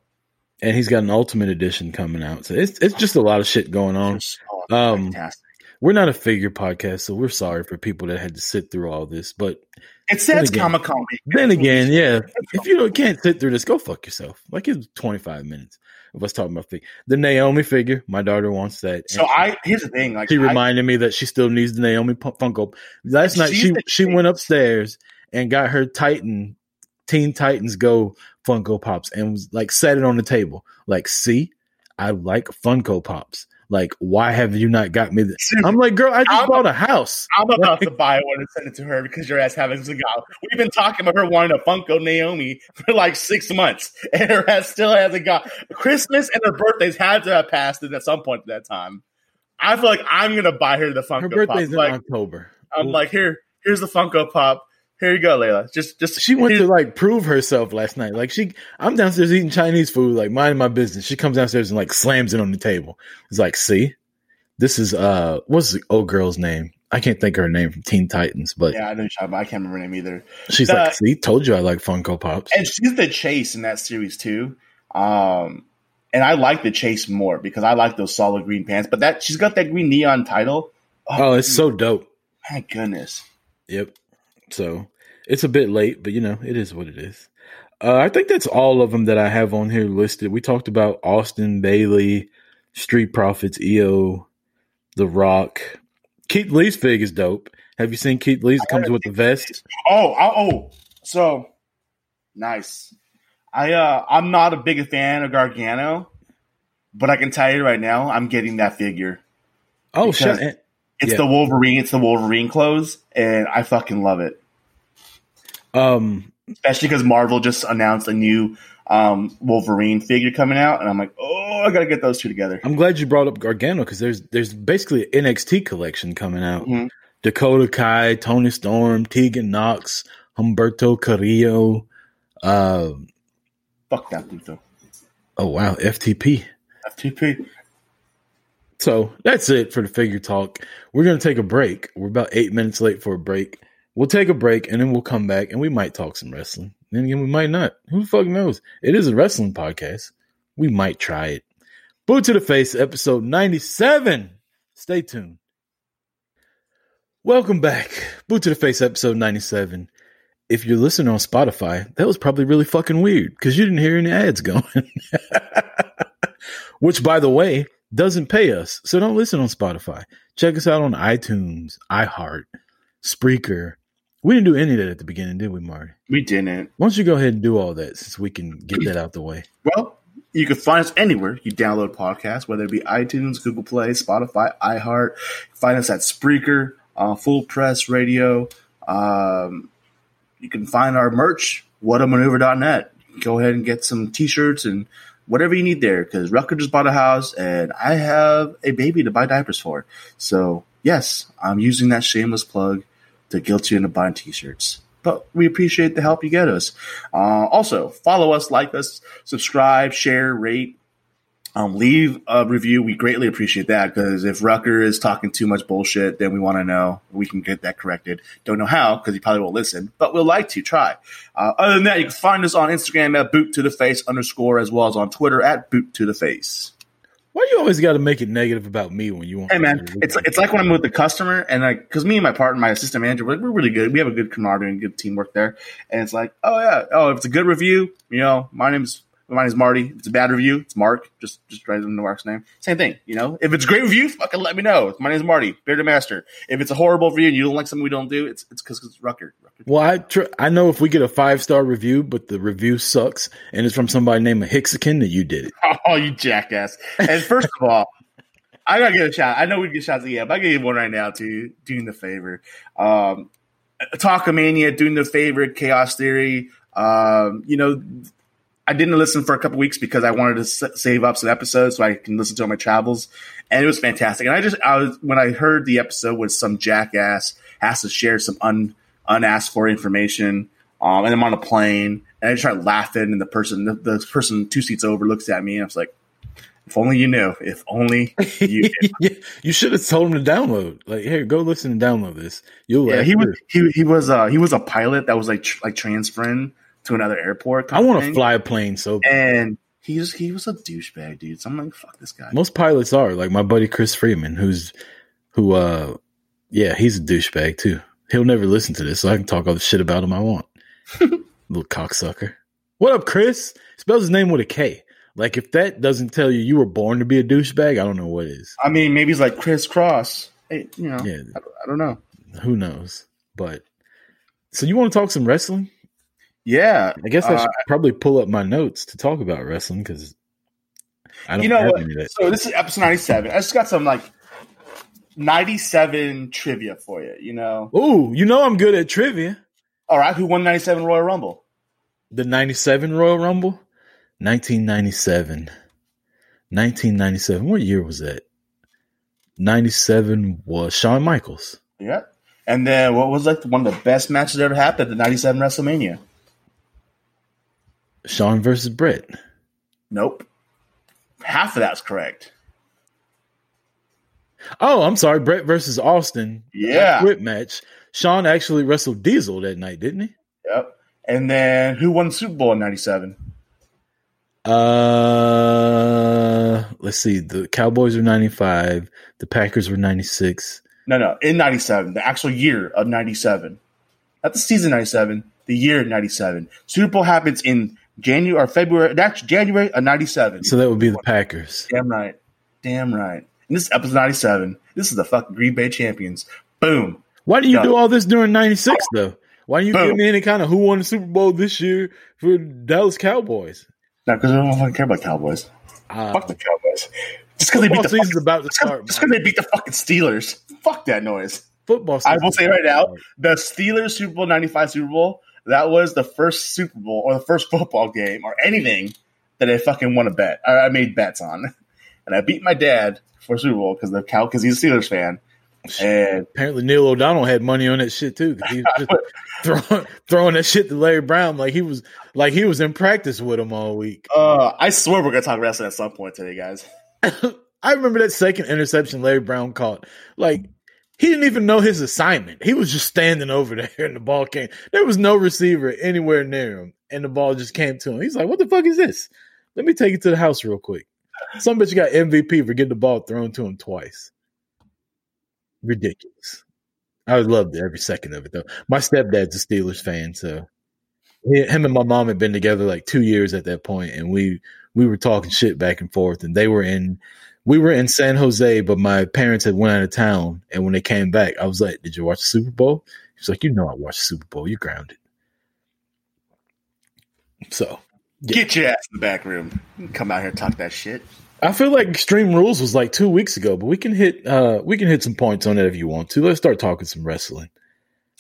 A: and he's got an ultimate edition coming out. So it's it's just a lot of shit going on.
B: Oh,
A: Um,
B: fantastic!
A: We're not a figure podcast, so we're sorry for people that had to sit through all this. But
B: It says Comic Con.
A: then again, yeah, if you don't, can't sit through this, go fuck yourself. Like it was 25 minutes of us talking about figure. The Naomi figure, my daughter wants that.
B: So
A: And
B: I here's the thing, like
A: she
B: I-
A: reminded me that she still needs the Naomi Funko. Last night she she went upstairs and got her Titan Teen Titans Go Funko Pops and was like set it on the table. Like, see, I like Funko Pops. Like, why have you not got me this? I'm like, girl, I just
B: I'm-
A: bought a house.
B: I'm about to buy one and send it to her because your ass having cigar. We've been talking about her wanting a Funko Naomi for like six months, <laughs> and her ass still hasn't got Christmas and her birthdays had to have passed at some point at that time. I feel like I'm gonna buy her the Funko
A: Her
B: Pop.
A: birthday's in
B: Like
A: October.
B: I'm like, here, here's the Funko Pop. Here you go, Layla. Just, just
A: She went to like prove herself last night. Like she, I'm downstairs eating Chinese food, like minding my business. She comes downstairs and like slams it on the table. It's like, see, this is uh, what's the old girl's name? I can't think of her name from Teen Titans, but
B: Yeah, I know. you're talking about- I can't remember her name either.
A: she's
B: the-
A: like, see, told you I like Funko Pops.
B: and she's the chase in that series too. Um, and I like the chase more because I like those solid green pants. But that she's got that green neon title.
A: Oh, it's so dope.
B: my goodness.
A: Yep. So it's a bit late, but you know, it is what it is. Uh, I think that's all of them that I have on here listed. We talked about Austin, Bayley, Street Profits, EO, The Rock. Keith Lee's fig is dope. Have you seen Keith Lee's? It comes with the vest.
B: Oh, oh, oh. So nice. I uh I'm not a big fan of Gargano, but I can tell you right now, I'm getting that figure.
A: Oh, shit.
B: It's
A: Yeah.
B: the Wolverine, it's the Wolverine clothes, and I fucking love it.
A: Um,
B: Especially because Marvel just announced a new um Wolverine figure coming out, and I'm like, oh, I gotta get those two together.
A: I'm glad you brought up Gargano because there's there's basically an NXT collection coming out.
B: Mhm.
A: Dakota Kai, Toni Storm, Tegan Knox, Humberto Carrillo. Uh,
B: Fuck that dude though.
A: oh wow, FTP.
B: FTP.
A: So that's it for the figure talk. We're going to take a break. We're about eight minutes late for a break. We'll take a break and then we'll come back and we might talk some wrestling. Then again, we might not. Who the fuck knows? It is a wrestling podcast. We might try it. Boot to the Face, episode 97. Stay tuned. Welcome back. Boot to the Face, episode 97. If you're listening on Spotify, that was probably really fucking weird because you didn't hear any ads going. <laughs> Which, by the way, doesn't pay us. So don't listen on Spotify. Check us out on iTunes, iHeart, Spreaker. We didn't do any of that at the beginning, did we, Marty?
B: We didn't.
A: Why don't you go ahead and do all that since we can get that out the way? <clears throat>
B: Well, you can find us anywhere you download podcasts, whether it be iTunes, Google Play, Spotify, iHeart. Find us at Spreaker, uh, Full Press Radio. Um, you can find our merch, whatamaneuver.net. go ahead and get some t-shirts and whatever you need there because Rucker just bought a house and I have a baby to buy diapers for. So yes, I'm using that shameless plug to guilt you into buying t-shirts. But we appreciate the help you get us. Uh, also, follow us, like us, subscribe, share, rate, um, leave a review. We greatly appreciate that because if Rucker is talking too much bullshit, then we want to know. We can get that corrected. Don't know how because he probably won't listen, but we'll like to try. Uh, other than that, you can find us on Instagram at boot to the face underscore as well as on Twitter at boot to the face.
A: Why you always got to make it negative about me when you want?
B: Hey man, it's it's like when I'm with the customer and like because me and my partner, my assistant manager, we're, we're really good. We have a good camaraderie and good teamwork there. And it's like, oh yeah, oh if it's a good review, you know, my name's my name's Marty. If it's a bad review, it's Mark. Just just write it in the Mark's name. Same thing, you know. If it's a great review, fucking let me know. My name's Marty, Bearded Master. If it's a horrible review and you don't like something we don't do, it's it's because it's Rucker. Rucker.
A: Well, I tr- I know if we get a five star review, but the review sucks, and it's from somebody named Hixican, that you did it. <laughs>
B: Oh, you jackass! And first of all. I gotta get a shot. I know we get shots at yeah, but I get one right now too. Doing the favor, um, Talkamania doing the favor, Chaos Theory. Um, you know, I didn't listen for a couple weeks because I wanted to s- save up some episodes so I can listen to on my travels, and it was fantastic. And I just, I was when I heard the episode was some jackass has to share some un unasked for information, um, and I'm on a plane, and I just started laughing, and the person, the, the person two seats over, looks at me, and I was like. If only you knew. If only you <laughs> knew.
A: yeah, you should have told him to download. Like, here, go listen and download this. You'll
B: yeah, he was he, he was uh he was a pilot that was like tr- like transferring to another airport.
A: I want to fly a plane so bad.
B: and he was he was a douchebag, dude. So I'm like, fuck this guy.
A: Most pilots are like my buddy Chris Freeman, who's who. uh Yeah, he's a douchebag too. He'll never listen to this, so I can talk all the shit about him I want. <laughs> Little cocksucker. What up, Chris? Spells his name with a K. Like if that doesn't tell you you were born to be a douchebag, I don't know what is.
B: I mean, maybe he's like Chris Cross. Hey, you know,
A: Yeah,
B: I, I don't know.
A: who knows? But so you want to talk some wrestling?
B: Yeah,
A: I guess I
B: Uh,
A: should probably pull up my notes to talk about wrestling because I don't
B: you know
A: have
B: what?
A: any of that.
B: So this is episode 97. I just got some like 97 trivia for you. You know,
A: Ooh, you know I'm good at trivia.
B: all right, who won 97 Royal Rumble?
A: The 97 Royal Rumble? 1997. 1997. What year was that? 97 was Shawn Michaels.
B: Yeah. And then what was like one of the best matches that ever happened at the 97 WrestleMania?
A: Shawn versus Brett.
B: Nope. Half of that's correct.
A: Oh, I'm sorry. Brett versus Austin.
B: Yeah.
A: Quit match. Shawn actually wrestled Diesel that night, didn't he?
B: Yep. And then who won Super Bowl in 97?
A: Uh, let's see. The Cowboys were 95. The Packers were 96.
B: No, no, in 97, the actual year of 97. Not the season 97, the year 97. Super Bowl happens in January or February, that's January of 97.
A: So that would be the Packers.
B: Damn right. Damn right. And this is episode 97. This is the fucking Green Bay champions. Boom.
A: Why do you
B: No.
A: do all this during 96 though? Why do you
B: Boom.
A: give me any kind of who won the Super Bowl this year for Dallas Cowboys?
B: No, because I don't fucking care about Cowboys.
A: Uh,
B: Fuck the Cowboys. Just because they beat the
A: season's
B: fucking,
A: about to start.
B: just because they beat the fucking Steelers. Fuck that noise.
A: football
B: I will say right now, the Steelers Super Bowl 95 Super Bowl, that was the first Super Bowl or the first football game or anything that I fucking won a bet. I, I made bets on. <laughs> And I beat my dad for Super Bowl because the cow because he's a Steelers fan. And
A: Apparently Neil O'Donnell had money on that shit too. he was just <laughs> <laughs> throwing, throwing that shit to Larry Brown like he was like he was in practice with him all week.
B: uh, I swear we're gonna talk wrestling at some point today, guys.
A: I remember that second interception Larry Brown caught. Like he didn't even know his assignment. He was just standing over there and the ball came. There was no receiver anywhere near him and the ball just came to him. He's like, "What the fuck is this? Let me take it to the house real quick." Some bitch got MVP for getting the ball thrown to him twice. Ridiculous. I loved every second of it though. My stepdad's a Steelers fan, so him and my mom had been together like two years at that point, and we we were talking shit back and forth. And they were in, we were in San Jose, but my parents had went out of town. And when they came back, I was like, "Did you watch the Super Bowl?" He's like, "You know, I watched the Super Bowl. You're grounded." So Yeah.
B: Get your ass in the back room. Come out here and talk that shit.
A: I feel like Extreme Rules was like two weeks ago, but we can hit uh we can hit some points on it if you want to. Let's start talking some wrestling.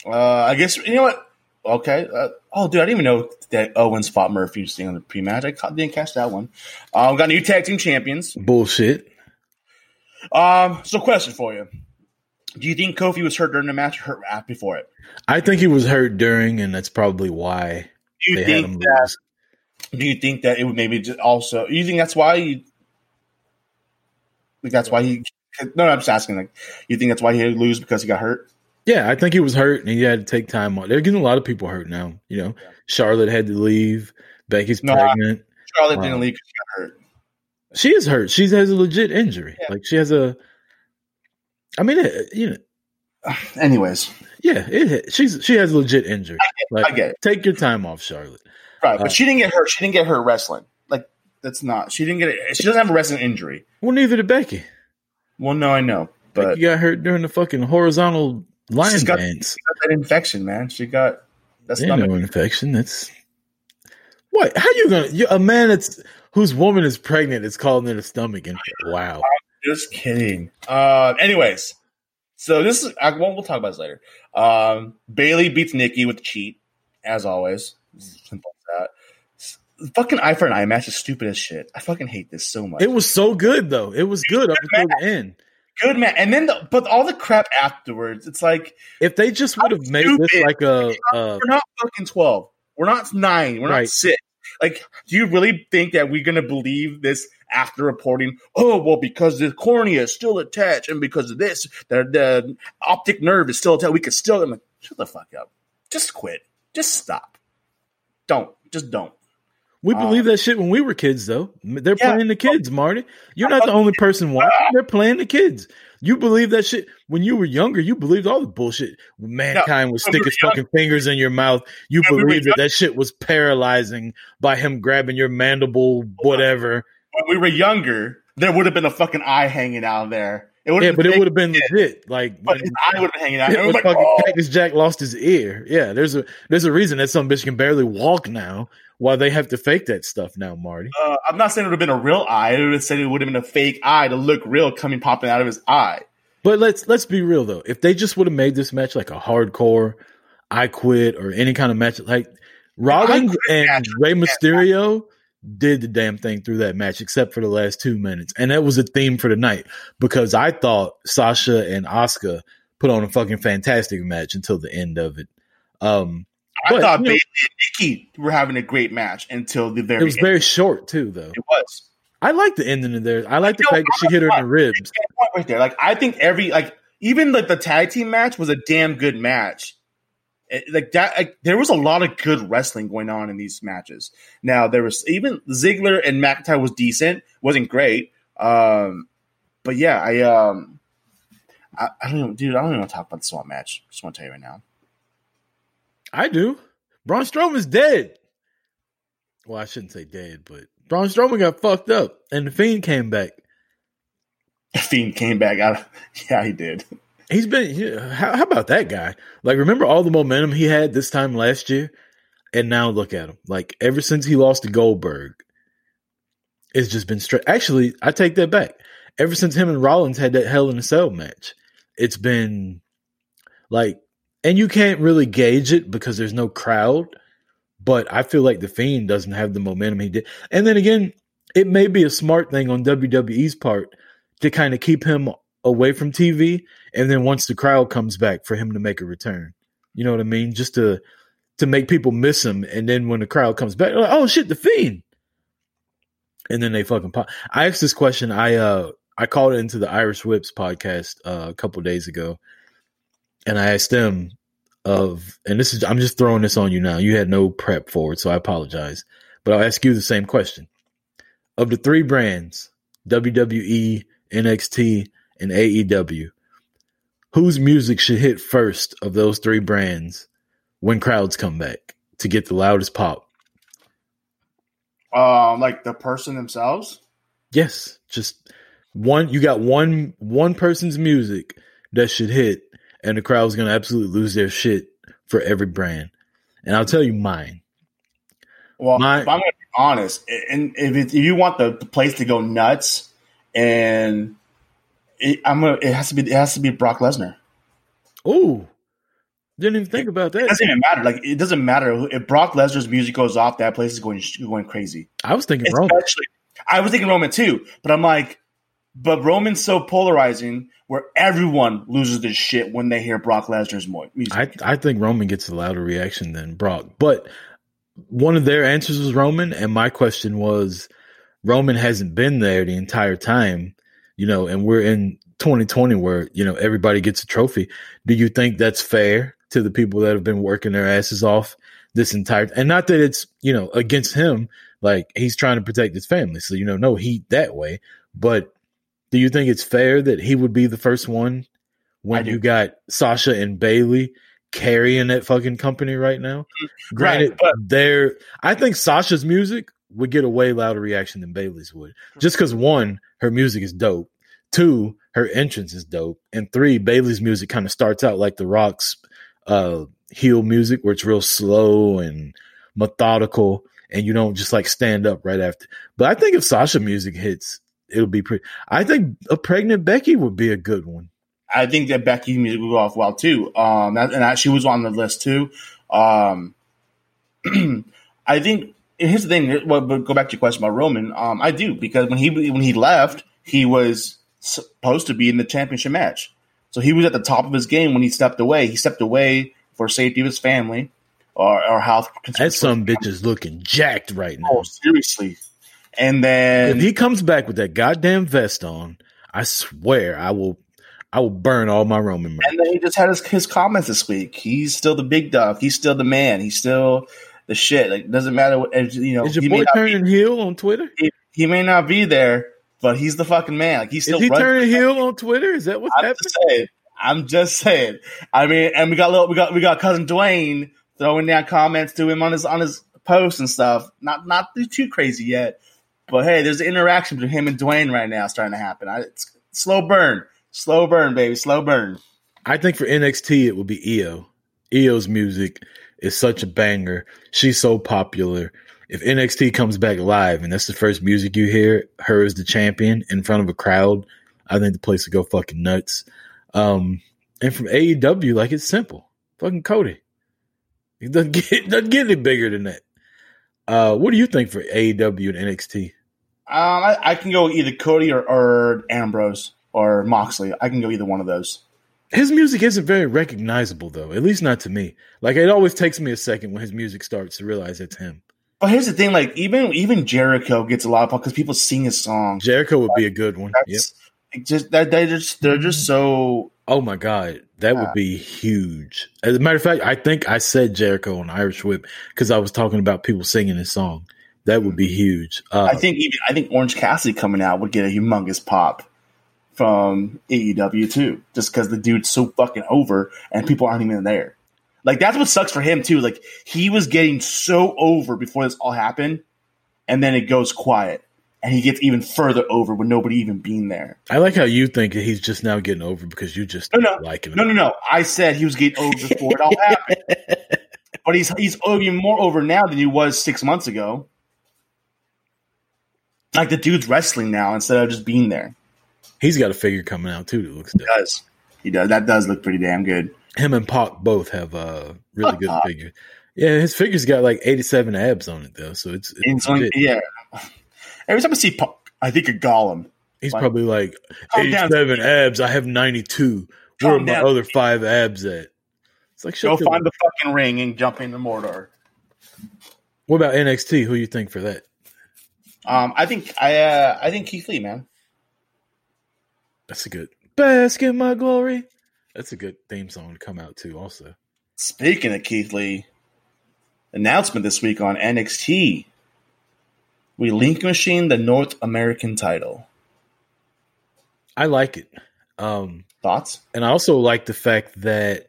B: Uh, I guess you know what? Okay, uh, Oh, dude, I didn't even know that Owens fought Murphy on the pre-match. I didn't catch that one. Um, got new tag team champions.
A: Bullshit.
B: Um, so question for you: Do you think Kofi was hurt during the match, or hurt right before it?
A: I think he was hurt during, and that's probably why
B: Do you
A: they had
B: think
A: him
B: that?
A: lose.
B: Do you think that it would maybe just also? You think that's why? You, like that's why he? No, I'm just asking. Like, you think that's why he had to lose because he got hurt?
A: Yeah, I think he was hurt, and he had to take time off. They're getting a lot of people hurt now. You know, Charlotte had to leave. Becky's
B: No, I-
A: pregnant.
B: Charlotte
A: Wow.
B: didn't leave because she got hurt.
A: She is hurt. She has a legit injury.
B: Yeah.
A: Like she has a. I mean, it, you know, <sighs>
B: Anyways,
A: yeah, it, she's she has a legit injury. Like,
B: I get it.
A: Take your time off, Charlotte.
B: right? But
A: Uh,
B: she didn't get hurt. She didn't get hurt wrestling. Like that's not. She didn't get. it. She doesn't have a wrestling injury.
A: Well, neither did Becky.
B: Well, no, I know, but
A: Becky got hurt during the fucking horizontal lion
B: She's got-
A: dance.
B: she got that infection, man. She got that's not.
A: no infection. That's what? How you gonna? You, a man that's whose woman is pregnant is calling it a stomach infection. Wow.
B: Just kidding. Uh, anyways, so this is I, well, we'll talk about this later. Um, Bayley beats Nikki with the cheat, as always. Simple as that. Fucking eye for an eye match is stupid as shit. I fucking hate this so much.
A: It was so good though. It was good up until the end.
B: Good, man. And then, the, but all the crap afterwards, it's like
A: If they just would have made this like a, uh,
B: we're not fucking twelve. We're not nine. We're not six. Like, do you really think that we're gonna believe this after reporting? Oh, well, because the cornea is still attached, and because of this, the the optic nerve is still attached. We could still. I'm like, shut the fuck up. Just quit. Just stop. Don't. Just don't.
A: We
B: Uh,
A: believed that shit when we were kids though. They're
B: Yeah.
A: playing the kids, Marty. You're not the only person watching. They're playing the kids. You believe that shit when you were younger. You believed all the bullshit. Mankind would
B: when
A: stick
B: we
A: his
B: were
A: fucking fingers in your mouth. You
B: we were
A: believed that that shit was paralyzing by him grabbing your mandible, whatever.
B: When we were younger, there would have been a fucking eye hanging out there. It
A: Yeah, but it would have been
B: big,
A: legit. Like
B: But his eye would have been hanging out.
A: It was <laughs>
B: was like,
A: fucking
B: oh.
A: Cactus Jack lost his ear. Yeah, there's a there's a reason that some bitch can barely walk now. Why they have to fake that stuff now, Marty?
B: Uh, I'm not saying it would have been a real eye. I would have said it would have been a fake eye to look real coming popping out of his eye.
A: But let's let's be real though. If they just would have made this match like a hardcore, I quit or any kind of match, like Rollins and. Rey Mysterio did the damn thing through that match, except for the last two minutes, and that was a theme for the night because I thought Sasha and Asuka put on a fucking fantastic match until the end of it. Um,
B: I
A: But,
B: thought
A: you know-
B: Bayley and Nikki were having a great match until the very
A: it was
B: end.
A: very short too, though.
B: It was.
A: I like the ending of there. I like the fact that she hit her in the ribs.
B: Point right there. Like I think every like even like the tag team match was a damn good match. It- like that, like, there was a lot of good wrestling going on in these matches. Now there was even Ziggler and McIntyre was decent, wasn't great. Um, but yeah, I um, I, I don't know, dude. I don't even want to talk about the SWAT match. Just want to tell you right now.
A: I do. Braun Strowman's dead. Well, I shouldn't say dead, but Braun Strowman got fucked up, and the Fiend came back.
B: The Fiend came back out. Yeah, he did.
A: He's been. he- How, how about that guy? Like, remember all the momentum he had this time last year, and now look at him. Like, ever since he lost to Goldberg, it's just been straight. Actually, I take that back. Ever since him and Rollins had that Hell in a Cell match, it's been like, and you can't really gauge it because there's no crowd. But I feel like the Fiend doesn't have the momentum he did. And then again, it may be a smart thing on WWE's part to kind of keep him away from TV, and then once the crowd comes back, for him to make a return. You know what I mean? Just to to make people miss him, and then when the crowd comes back, like, oh shit, the Fiend. And then they fucking pop. I asked this question. I uh I called it into the Irish Whips podcast uh, a couple days ago, and I asked them of, and this is I'm just throwing this on you now. You had no prep for it, so I apologize. But I'll ask you the same question. Of the three brands, WWE, NXT, and AEW, whose music should hit first of those three brands when crowds come back to get the loudest pop?
B: Um, like the person themselves.
A: Yes, just one. You got one one person's music that should hit, and the crowd's gonna absolutely lose their shit for every brand. And I'll tell you mine.
B: Well, if I'm going to be honest, and if, it, if you want the place to go nuts, and it, I'm gonna, it has to be, it has to be Brock Lesnar.
A: Oh, Didn't even think about that.
B: It doesn't even matter. Like it doesn't matter if Brock Lesnar's music goes off. That place is going going crazy.
A: I was thinking Roman.
B: Especially, I was thinking Roman too, but I'm like, but Roman's so polarizing where everyone loses their shit when they hear Brock Lesnar's music.
A: I I think Roman gets a louder reaction than Brock, but one of their answers was Roman, and my question was Roman hasn't been there the entire time, you know, and we're in 2020 where you know everybody gets a trophy. Do you think that's fair to the people that have been working their asses off this entire? And not that it's you know against him, like he's trying to protect his family, so you know no heat that way. But do you think it's fair that he would be the first one when you got Sasha and Bayley carrying that fucking company right now? Granted,
B: Right, but-
A: they're I think Sasha's music would get a way louder reaction than Bayley's would. Just because one, her music is dope. Two, her entrance is dope. And three, Bayley's music kind of starts out like the Rock's uh heel music where it's real slow and methodical and you don't just like stand up right after. But I think if Sasha music hits, it'll be pretty I think a pregnant Becky would be a good one.
B: I think that Becky music will go off well too. Um, that, and that, she was on the list too. Um, <clears throat> I think here's the thing. Well, but go back to your question about Roman. Um, I do because when he when he left, he was supposed to be in the championship match. So he was at the top of his game when he stepped away. He stepped away for safety of his family or, or health.
A: That some bitch is looking jacked right now.
B: Oh, seriously. And then
A: if he comes back with that goddamn vest on, I swear I will I will burn all my Roman merch.
B: And then he just had his, his comments this week. He's still the big dog. He's still the man. He's still the shit. Like, doesn't matter what, you know,
A: Is your boy turning heel on Twitter?
B: he, he may not be there, but he's the fucking man. Like, he's still.
A: Is
B: he
A: turning heel on Twitter? Is that what's
B: I'm
A: happening?
B: just saying. I'm just saying. I mean, and we got little, we got, we got cousin Dwayne throwing down comments to him on his, on his posts and stuff. Not, not too crazy yet, but hey, there's an interaction between him and Dwayne right now starting to happen. I, it's slow burn, slow burn, baby, slow burn.
A: I think for NXT it would be Io. Io's music is such a banger. She's so popular. If NXT comes back live and that's the first music you hear, her as the champion in front of a crowd, I think the place would go fucking nuts. Um, and from AEW, like it's simple. Fucking Cody. It doesn't <laughs> get doesn't get any bigger than that. Uh, what do you think for AEW and NXT?
B: Um, I, I can go either Cody or, or Ambrose or Moxley. I can go either one of those.
A: His music isn't very recognizable though, at least not to me. Like it always takes me a second when his music starts to realize it's him.
B: But here's the thing: like even even Jericho gets a lot of because people sing his song.
A: Jericho would be a good one. Yep.
B: Just that they just they're just so.
A: Oh my god, that
B: Yeah.
A: would be huge. As a matter of fact, I think I said Jericho on Irish Whip because I was talking about people singing his song. That would be huge. Uh,
B: I think even I think Orange Cassidy coming out would get a humongous pop from AEW too, just because the dude's so fucking over and people aren't even there. Like that's what sucks for him too. Like he was getting so over before this all happened, and then it goes quiet, and he gets even further over with nobody even being there.
A: I like how you think that he's just now getting over because you just
B: No, no.
A: like him.
B: No, no, no. I said he was getting over before it all happened. <laughs> But he's he's even more over now than he was six months ago. Like the dude's wrestling now instead of just being there.
A: He's got a figure coming out too that looks.
B: He does. He does. That does look pretty damn good.
A: Him and Pac both have uh really good
B: Fuck <laughs> Pac.
A: figure. Yeah, his figure's got like eighty seven abs on it though, so it's, it's
B: it's only- yeah. Every time I see Puck, I think of Gollum.
A: He's
B: like-
A: probably like
B: Calm
A: eighty
B: down.
A: seven abs. I have ninety two. Where are my
B: down.
A: other five abs at? It's like
B: Go
A: shut the-
B: find the fucking ring and jump into Mordor.
A: What about NXT? Who you think for that?
B: Um, I think I uh, I think Keith Lee, man.
A: That's a good bask in my glory. That's a good theme song to come out too. Also,
B: Speaking of Keith Lee, announcement this week on NXT. We link machine the North American title.
A: I like it. Um,
B: Thoughts?
A: and I also like the fact that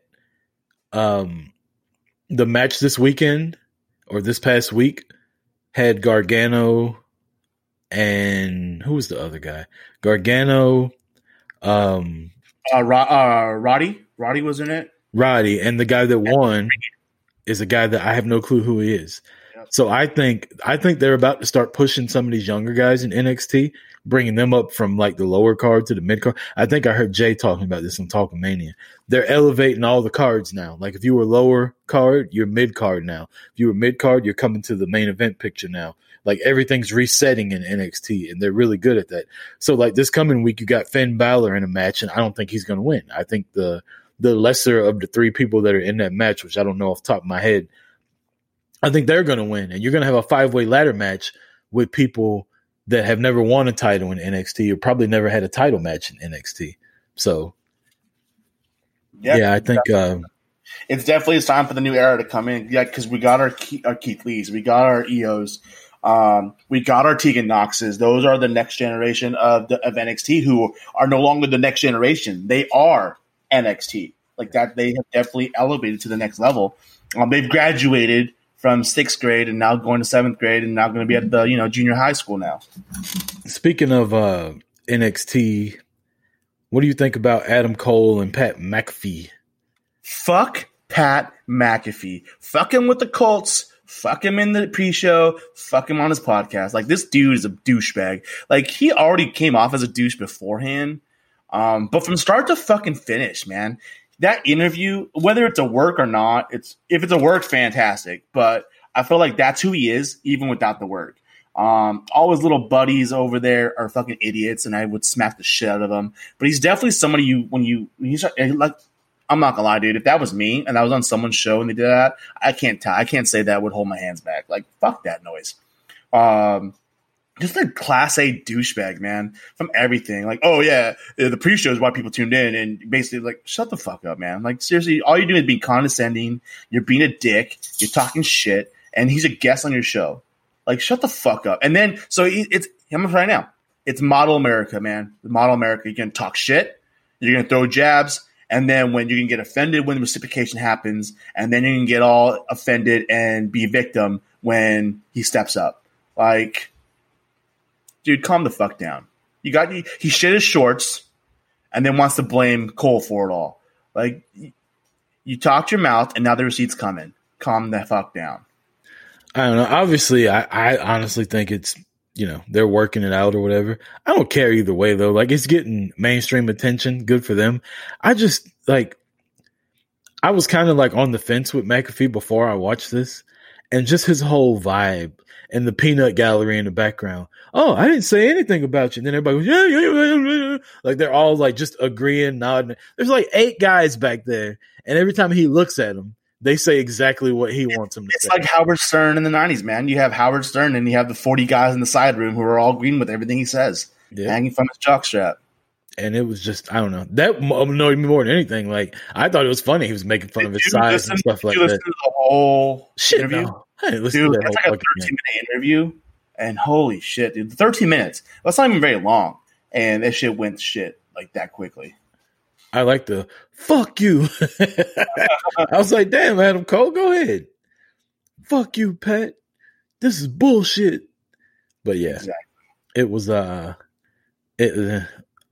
A: um, the match this weekend or this past week had Gargano and who was the other guy? Gargano, um,
B: Uh, Ro- uh, Roddy, Roddy was in it.
A: Roddy, and the guy that won is a guy that I have no clue who he is.
B: Yep.
A: So I think I think they're about to start pushing some of these younger guys in NXT, bringing them up from like the lower card to the mid card. I think I heard Jay talking about this on Talking Mania. They're elevating all the cards now. Like if you were lower card, you're mid card now. If you were mid card, you're coming to the main event picture now. Like everything's resetting in NXT, and they're really good at that. So like this coming week, you got Finn Balor in a match, and I don't think he's going to win. I think the the lesser of the three people that are in that match, which I don't know off top of my head, I think they're going to win, and you're going to have a five way ladder match with people that have never won a title in NXT or probably never had a title match in NXT. So,
B: Yeah,
A: yeah, I think uh,
B: it's definitely it's time for the new era to come in. Yeah, because we got our, Ke- our Keith Lees, we got our Ios, um, we got our Tegan Noxes. Those are the next generation of the of NXT who are no longer the next generation. They are NXT. Like that, they have definitely elevated to the next level. Um, they've graduated from sixth grade and now going to seventh grade and now going to be at the you know junior high school now.
A: speaking of uh, NXT, what do you think about Adam Cole and Pat McAfee?
B: Fuck Pat McAfee. Fuck him with the Colts. Fuck him in the pre-show. Fuck him on his podcast. Like this dude is a douchebag. Like he already came off as a douche beforehand. Um, but from start to fucking finish, man, that interview, whether it's a work or not, it's if it's a work, fantastic. But I feel like that's who he is, even without the work. Um, all his little buddies over there are fucking idiots, and I would smack the shit out of them. But he's definitely somebody you when you when you start like. I'm not gonna lie, dude. If that was me and I was on someone's show and they did that, I can't tell. I can't say that would hold my hands back. Like fuck that noise. Um, just a class A douchebag, man, from everything. Like, oh yeah, the pre-show is why people tuned in, and basically like, shut the fuck up, man. Like seriously, all you're doing is being condescending. You're being a dick. You're talking shit, and he's a guest on your show. Like, shut the fuck up. And then, so it's I'm gonna right now. It's model America, man. Model America. You're gonna talk shit. You're gonna throw jabs. And then when you can get offended when the reciprocation happens, and then you can get all offended and be a victim when he steps up. Like, dude, calm the fuck down. You got he shit his shorts, and then wants to blame Cole for it all. Like, you- you talked your mouth, and now the receipt's coming. Calm the fuck down.
A: I don't know. Obviously, I, I honestly think it's you know they're working it out or whatever. I don't care either way though. Like it's getting mainstream attention. Good for them. I just like I was kind of like on the fence with McAfee before I watched this, and just his whole vibe and the peanut gallery in the background. Oh, I didn't say anything about you. And then everybody goes, yeah, yeah, yeah. Like they're all like just agreeing, nodding. There's like eight guys back there, and every time he looks at them, they say exactly what he wants them to say.
B: It's
A: say.
B: like Howard Stern in the '90s, man. You have Howard Stern, and you have the 40 guys in the side room who are all agreeing with everything he says,
A: Yeah.
B: hanging from his jockstrap.
A: and it was just I don't know that annoyed me more than anything. Like I thought it was funny he was making fun of his size and stuff
B: did
A: like that.
B: the whole
A: Shit,
B: interview?
A: no. I
B: Dude,
A: to that
B: it's like a 13 minute interview, and holy shit, dude, 13 minutes. That's not even very long, and that shit went shit like that quickly.
A: I like the fuck you. <laughs> I was like, damn, Adam Cole, go ahead. Fuck you, Pat. This is bullshit. But yeah,
B: Exactly.
A: it was uh, it. Uh,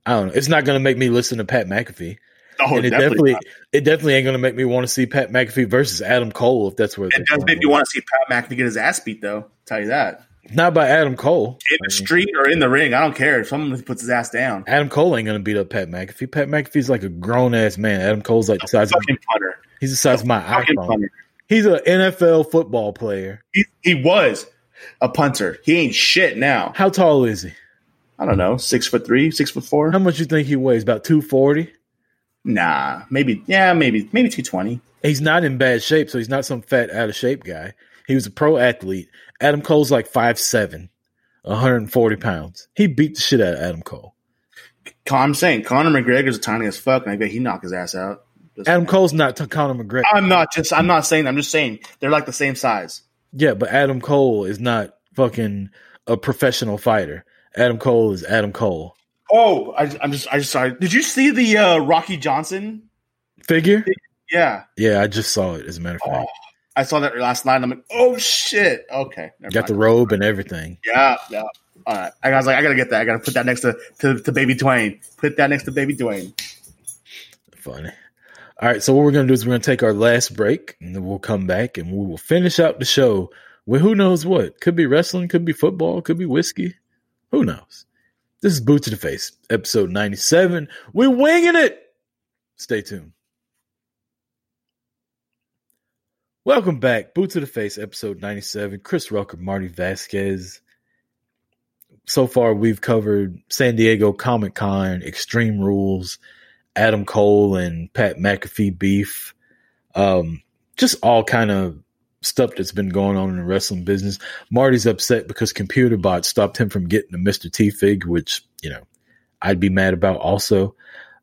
A: I don't know. It's not gonna make me listen to Pat McAfee, <laughs>
B: Oh,
A: and it
B: definitely.
A: definitely, it definitely ain't gonna make me want to see Pat McAfee versus Adam Cole if that's where
B: It does make you want to see Pat McAfee get his ass beat, though. Tell you that.
A: Not by Adam Cole.
B: In the street or in the ring, I don't care. If someone puts his ass down,
A: Adam Cole ain't gonna beat up Pat McAfee. Pat McAfee's like a grown ass man. Adam Cole's like the size of
B: fucking punter.
A: he's the size of my iPhone.
B: punter.
A: He's an NFL football player.
B: He, he was a punter. He ain't shit now.
A: How tall is he?
B: I don't know, six foot three, six foot four.
A: How much you think he weighs? About two forty.
B: Nah, maybe. Yeah, maybe. Maybe two twenty.
A: He's not in bad shape, so he's not some fat out of shape guy. He was a pro athlete. Adam Cole's like 5'7", 140 pounds. He beat the shit out of Adam Cole.
B: I'm saying Conor McGregor's a tiny as fuck, and I bet he knock his ass out. Just-
A: Adam Cole's not to Conor McGregor.
B: I'm not just. I'm not saying. I'm just saying they're like the same size.
A: Yeah, but Adam Cole is not fucking a professional fighter. Adam Cole is Adam Cole.
B: Oh, I, I'm just. I just sorry. Did you see the uh, Rocky Johnson?
A: Figure?
B: Yeah,
A: Yeah, I just saw it. As a matter of fact,
B: I saw that last night. and I'm like, oh shit. Okay,
A: got the robe and everything.
B: Yeah, yeah. All right. I was like, I gotta get that. I gotta put that next to, to, to Baby Dwayne. Put that next to Baby Dwayne.
A: Funny. All right, so what we're gonna do is we're gonna take our last break, and then we'll come back and we will finish out the show with who knows what. Could be wrestling, could be football, could be whiskey. Who knows? This is Boots to the Face, episode 97. We're winging it. Stay tuned. Welcome back. Boots to the Face, episode 97. Chris Rucker, Marty Vasquez. So far, we've covered San Diego Comic Con, Extreme Rules, Adam Cole and Pat McAfee beef. Um, just all kind of stuff that's been going on in the wrestling business. Marty's upset because computer bot stopped him from getting a Mr. T fig, which, you know, I'd be mad about also.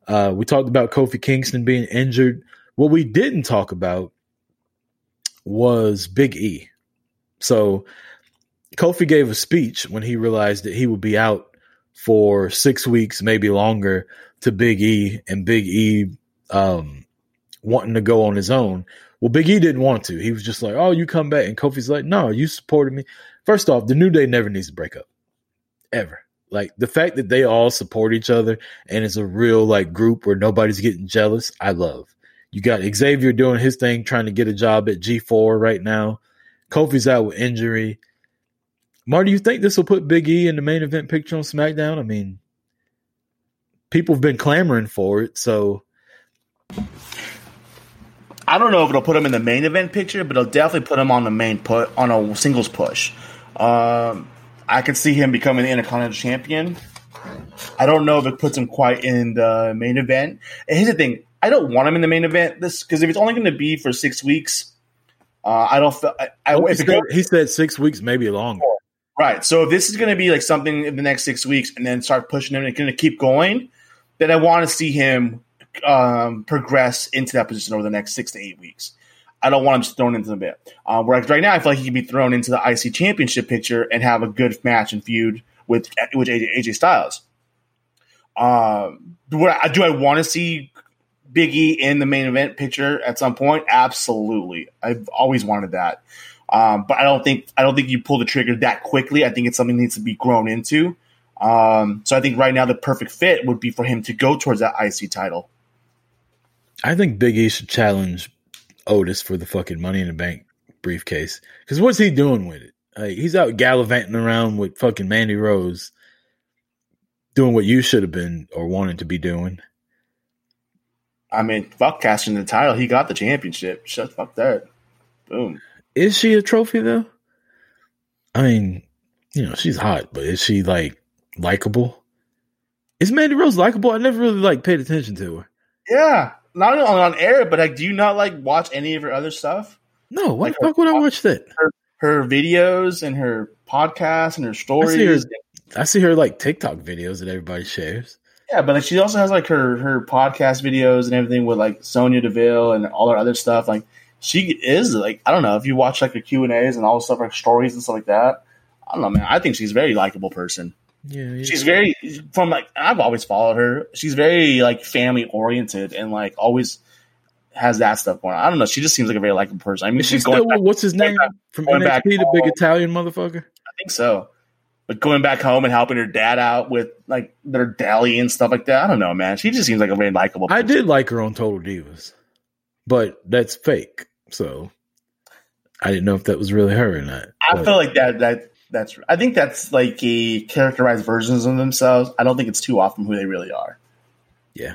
A: Uh, we talked about Kofi Kingston being injured. What we didn't talk about was Big E. So Kofi gave a speech when he realized that he would be out for six weeks, maybe longer, to Big E, and Big E um, wanting to go on his own. Well, Big E didn't want to. He was just like, "Oh, you come back," and Kofi's like, "No, you supported me." First off, the New Day never needs to break up, ever. Like the fact that they all support each other and it's a real like group where nobody's getting jealous. I love. You got Xavier doing his thing, trying to get a job at G4 right now. Kofi's out with injury. Marty, you think this will put Big E in the main event picture on SmackDown? I mean, people have been clamoring for it, so
B: I don't know if it'll put him in the main event picture, but it'll definitely put him on the main put on a singles push. Um, I could see him becoming the Intercontinental Champion. I don't know if it puts him quite in the main event. And here's the thing: I don't want him in the main event. This because if it's only going to be for six weeks, uh, I don't. Feel, I, I,
A: he, said, he said six weeks, maybe longer.
B: Right. So if this is going to be like something in the next six weeks, and then start pushing him and going to keep going, then I want to see him um, progress into that position over the next six to eight weeks. I don't want him just thrown into the bit. Uh, whereas right now, I feel like he could be thrown into the IC championship picture and have a good match and feud with with AJ, AJ Styles. Um, do I, do I want to see Big E in the main event picture at some point? Absolutely. I've always wanted that. Um, but I don't think I don't think you pull the trigger that quickly. I think it's something that needs to be grown into. Um, so I think right now the perfect fit would be for him to go towards that IC title.
A: I think Big E should challenge Otis for the fucking Money in the Bank briefcase. Because what's he doing with it? Like, he's out gallivanting around with fucking Mandy Rose, doing what you should have been or wanted to be doing.
B: I mean, fuck casting the title. He got the championship. Shut fuck that. Boom.
A: Is she a trophy though? I mean, you know, she's hot, but is she like likable? Is Mandy Rose likable? I never really like paid attention to her.
B: Yeah, not only on air, but like, do you not like watch any of her other stuff?
A: No, why like the fuck would I watch that?
B: Her, her, videos and her podcasts and her stories.
A: I see her, I see her like TikTok videos that everybody shares.
B: Yeah, but like she also has like her her podcast videos and everything with like Sonya Deville and all her other stuff. Like she is like I don't know if you watch like her Q and A's and all the stuff like stories and stuff like that. I don't know, man. I think she's a very likable person.
A: Yeah, yeah,
B: she's very from like I've always followed her. She's very like family oriented and like always has that stuff going on. I don't know. She just seems like a very likable person. I mean,
A: Is she's still back, what's his name back, from NXT, the big Italian motherfucker.
B: I think so. But going back home and helping her dad out with like their deli and stuff like that. I don't know, man. She just seems like a very likable.
A: I did like her on Total Divas, but that's fake. So I didn't know if that was really her or not.
B: I but. feel like that that that's I think that's like a characterized versions of themselves. I don't think it's too often who they really are.
A: Yeah.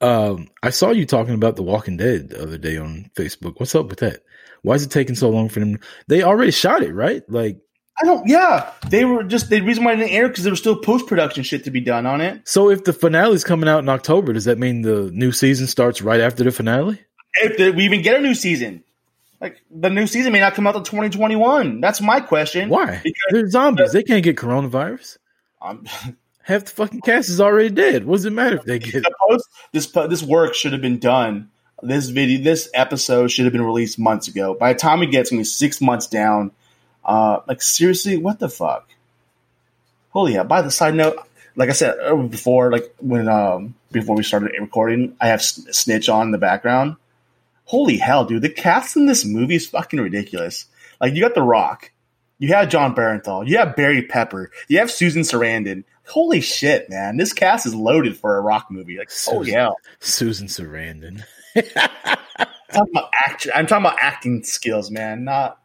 A: Um, I saw you talking about The Walking Dead the other day on Facebook. What's up with that? Why is it taking so long for them? They already shot it, right? Like,
B: I don't. Yeah, they were just the reason why it didn't air because there was still post production shit to be done on it.
A: So if the finale is coming out in October, does that mean the new season starts right after the finale?
B: If the, we even get a new season, like the new season may not come out till 2021. That's my question.
A: Why? Because they're zombies. they can't get coronavirus. Um, <laughs> Half the fucking cast is already dead. What does it matter if they get
B: post, this? This work should have been done. This video, this episode should have been released months ago. By the time it gets me six months down, uh, like seriously, what the fuck? Holy yeah! By the side note, like I said before, like when um before we started recording, I have Snitch on in the background holy hell, dude, the cast in this movie is fucking ridiculous. Like you got The Rock, you have Jon Bernthal, you have Barry Pepper, you have Susan Sarandon. Holy shit, man! This cast is loaded for a rock movie. Like, oh, Susan, holy hell,
A: Susan Sarandon.
B: I'm, talking about act- I'm talking about acting skills, man. Not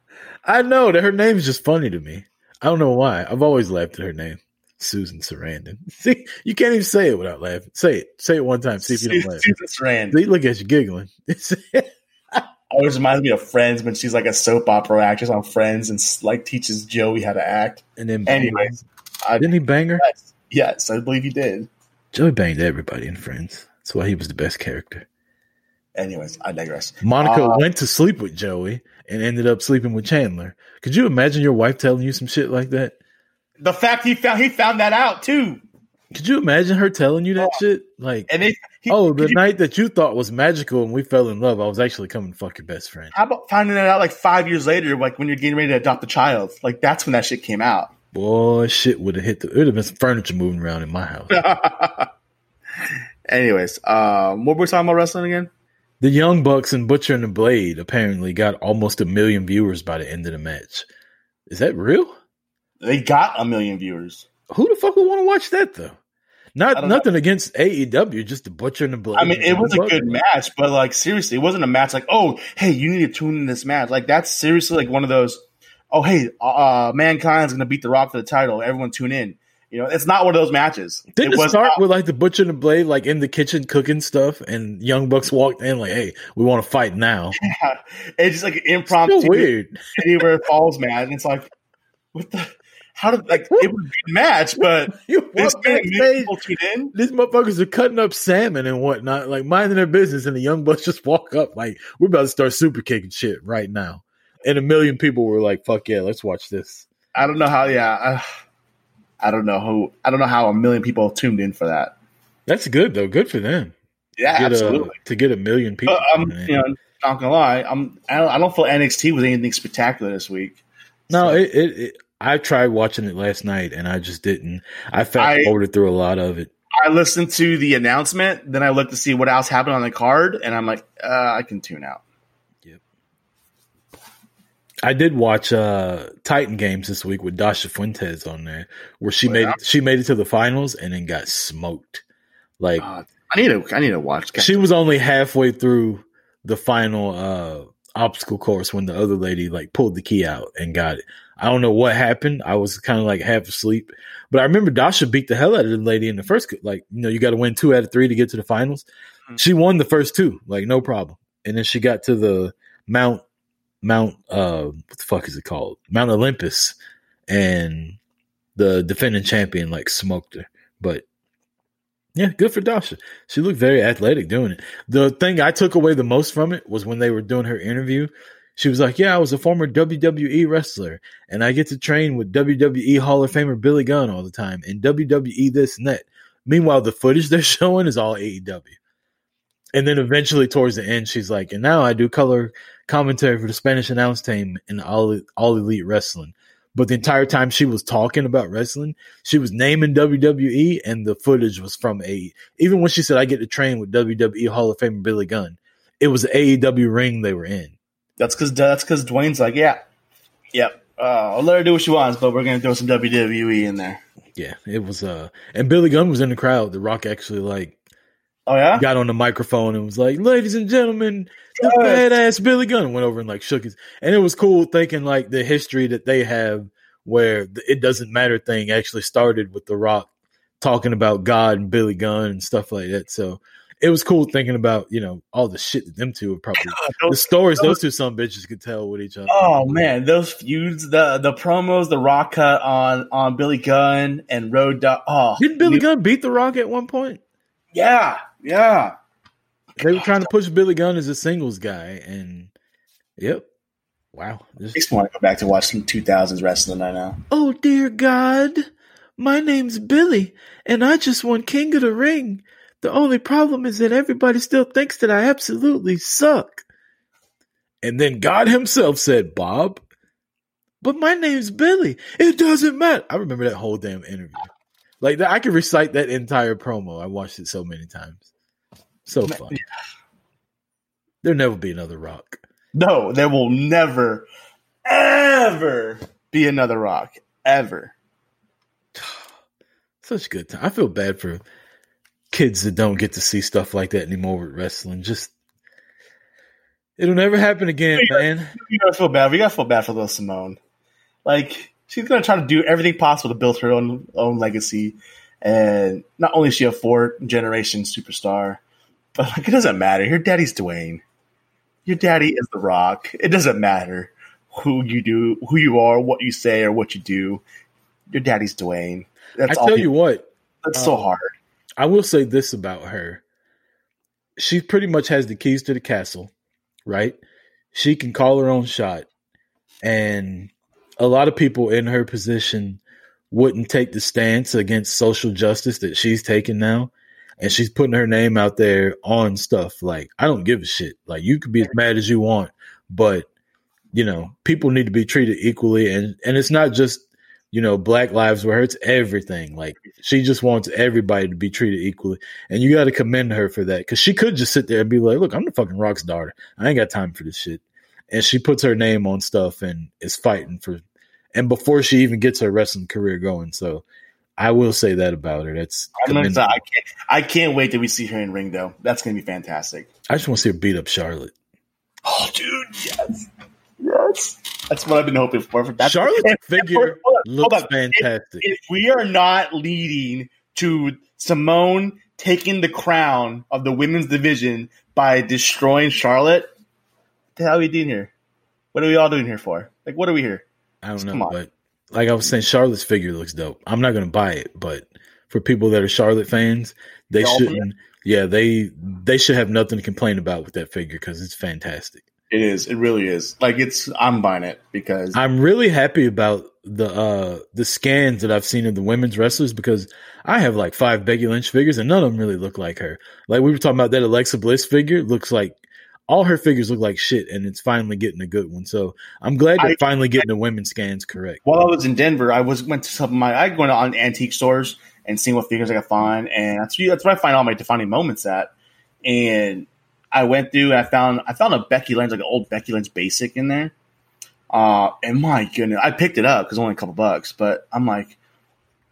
A: I know that her name's just funny to me. I don't know why. I've always laughed at her name, Susan Sarandon. <laughs> See, you can't even say it without laughing. Say it. Say it one time. See if you don't laugh.
B: Susan Sarandon.
A: See, look at you giggling. <laughs>
B: Always reminds me of Friends when she's like a soap opera actress on Friends and like teaches Joey how to act.
A: and then,
B: Anyways, I,
A: didn't he bang her?
B: yes, yes, I believe he did.
A: Joey banged everybody in Friends. That's why he was the best character.
B: Anyways, I digress.
A: Monica
B: Uh,
A: went to sleep with Joey and ended up sleeping with Chandler. Could you imagine your wife telling you some shit like that?
B: The fact he found he found that out too,
A: Could you imagine her telling you that shit? Like,
B: and they he,
A: oh, the
B: could you-
A: night that you thought was magical and we fell in love, I was actually coming to fuck your best friend.
B: How about finding that out like five years later, like when you're getting ready to adopt a child? Like that's when that shit came out.
A: Boy, shit would have hit the. It would have been some furniture moving around in my house. <laughs>
B: Anyways, um, what were we talking about wrestling again?
A: The Young Bucks and Butcher and the Blade apparently got almost a million viewers by the end of the match. Is that real?
B: They got a million viewers.
A: Who the fuck would want to watch that though? Not
B: don't know.
A: nothing against AEW, just the Butcher and the Blade.
B: I mean, it was a good match, but like seriously, it wasn't a match like, oh, hey, you need to tune in this match. Like that's seriously like one of those, oh, hey, uh, mankind's gonna beat the Rock for the title. Everyone tune in. You know, it's not one of those matches.
A: Didn't it,
B: was
A: start
B: not-
A: with like the Butcher and the Blade, like in the kitchen cooking stuff, and Young Bucks walked in like, "Hey, we want to fight now." Yeah. <laughs>
B: it's just like an impromptu
A: weird.
B: anywhere falls match. And it's like, what the? How did like it was a good match, but this
A: walk
B: many
A: backstage,
B: people tune in.
A: these motherfuckers are cutting up salmon and whatnot, like minding their business, and the Young Bucks just walk up like, "We're about to start super kicking shit right now," and a million people were like, "Fuck yeah, let's watch this."
B: I don't know how. Yeah, I, I don't know who. I don't know how a million people tuned in for that.
A: That's good though. Good for them.
B: Yeah,
A: a-
B: absolutely.
A: to get a million people.
B: But um,
A: I'm,
B: you know, not gonna lie. I'm. I don't, I don't feel NXT was anything spectacular this week.
A: No,
B: So,
A: it, it, it. I tried watching it last night and I just didn't. I fast forwarded through a lot of it.
B: I listened to the announcement, then I looked to see what else happened on the card, and I'm like, uh, I can tune out. Yep.
A: I did watch uh Titan games this week with Dasha Fuentes on there, where she
B: Oh,
A: made it, she made it to the finals and then got smoked. Like
B: Uh, I need to. I need to watch.
A: she was only halfway through the final uh obstacle course when the other lady like pulled the key out and got it. I don't know what happened. I was kind of like half asleep, but I remember Dasha beat the hell out of the lady in the first. Like you know, you got to win two out of three to get to the finals.
B: Mhm.
A: She won the first two, like no problem, and then she got to the Mount Mount uh what the fuck is it called Mount Olympus, and the defending champion like smoked her, but. Yeah, good for Dasha. She looked very athletic doing it. The thing I took away the most from it was when they were doing her interview. She was like, "Yeah, I was a former WWE wrestler, and I get to train with WWE Hall of Famer Billy Gunn all the time, and WWE this and that." Meanwhile, the footage <laughs> they're showing is all AEW. And then eventually, towards the end, she's like, "And now I do color commentary for the Spanish announce team in all all elite wrestling." But the entire time she was talking about wrestling, she was naming WWE, and the footage was from a. Even when she said, "I get to train with WWE Hall of Famer Billy Gunn," it was the AEW ring they were in.
B: That's because that's because Dwayne's like, yeah, yep. Uh, I'll let her do what she wants, but we're gonna throw some WWE in there.
A: Yeah, it was. Uh, and Billy Gunn was in the crowd. The Rock actually like
B: Oh yeah,
A: got on the microphone and was like, "Ladies and gentlemen, the
B: Yes.
A: badass Billy Gunn." Went over and like shook his, and it was cool thinking like the history that they have, where the it doesn't matter thing actually started with the Rock talking about God and Billy Gunn and stuff like that. So it was cool thinking about you know all the shit that them two would probably the stories those two some bitches could tell with each other.
B: Oh man, those feuds, the the promos, the rock cut on on Billy Gunn and Road Dog. Oh,
A: Didn't Billy
B: you-
A: Gunn beat the Rock at one point?
B: Yeah, yeah.
A: They were trying to push Billy Gunn as a singles guy, and yep, wow. This-
B: Makes me want to go back to watch some 2000s wrestling right now.
A: oh dear God, my name's Billy, and I just won King of the Ring. The only problem is that everybody still thinks that I absolutely suck. And then God Himself said, "Bob, but my name's Billy. It doesn't matter." I remember that whole damn interview. Like that, I could recite that entire promo. I watched it so many times. So fun. There'll never be another Rock.
B: No, there will never, ever be another Rock ever. <sighs>
A: Such good time. I feel bad for kids that don't get to see stuff like that anymore with wrestling. Just It'll never happen again, man.
B: We gotta feel bad. We gotta feel bad for little Simone. Like she's gonna try to do everything possible to build her own own legacy, and not only is she a four generation superstar, but like it doesn't matter. Your daddy's Dwayne. Your daddy is The Rock. It doesn't matter who you do, who you are, what you say, or what you do. Your daddy's Dwayne. That's
A: I tell you what,
B: That's so
A: uh,
B: hard.
A: I will say this about her. She pretty much has the keys to the castle, right? She can call her own shot. And a lot of people in her position wouldn't take the stance against social justice that she's taking now. And she's putting her name out there on stuff. Like, I don't give a shit. Like, you could be as mad as you want, but you know, people need to be treated equally. And and it's not just you know, Black Lives Matter. It's everything. Like she just wants everybody to be treated equally, and you got to commend her for that because she could just sit there and be like, "Look, I'm the fucking Rock's daughter. I ain't got time for this shit." And she puts her name on stuff and is fighting for, and before she even gets her wrestling career going. So, I will say that about her. That's
B: I'm. I can't. I can't wait till we see her in ring though. That's gonna be fantastic.
A: I just want to see her beat up Charlotte.
B: Oh, dude, yes, yes. That's what I've been hoping for. That's,
A: Charlotte's
B: and- and
A: figure
B: hold on,
A: looks
B: hold on.
A: fantastic.
B: If we are not leading to Simone taking the crown of the women's division by destroying Charlotte, what the hell are we doing here? What are we all doing here for? Like, what are we here?
A: I don't
B: Come
A: know, but like I was saying, Charlotte's figure looks dope. I'm not going to buy it, but for people that are Charlotte fans, they
B: The
A: shouldn't. Yeah, they they should have nothing to complain about with that figure because it's fantastic.
B: It is. It really is. Like, it's. I'm buying it because
A: I'm really happy about the uh the scans that I've seen of the women's wrestlers because I have like five Becky Lynch figures and none of them really look like her. Like we were talking about that Alexa Bliss figure looks like all her figures look like shit and it's finally getting a good one. So I'm glad they're
B: I-
A: finally getting the women's scans correct.
B: while I was in Denver, I was went to some of my. I go on antique stores and seeing what figures I could find, and that's that's where I find all my defining moments at. And I went through and I found I found a Becky Lynch, like an old Becky Lynch basic in there. Uh, and my goodness, I picked it up because only a couple bucks, but I'm like,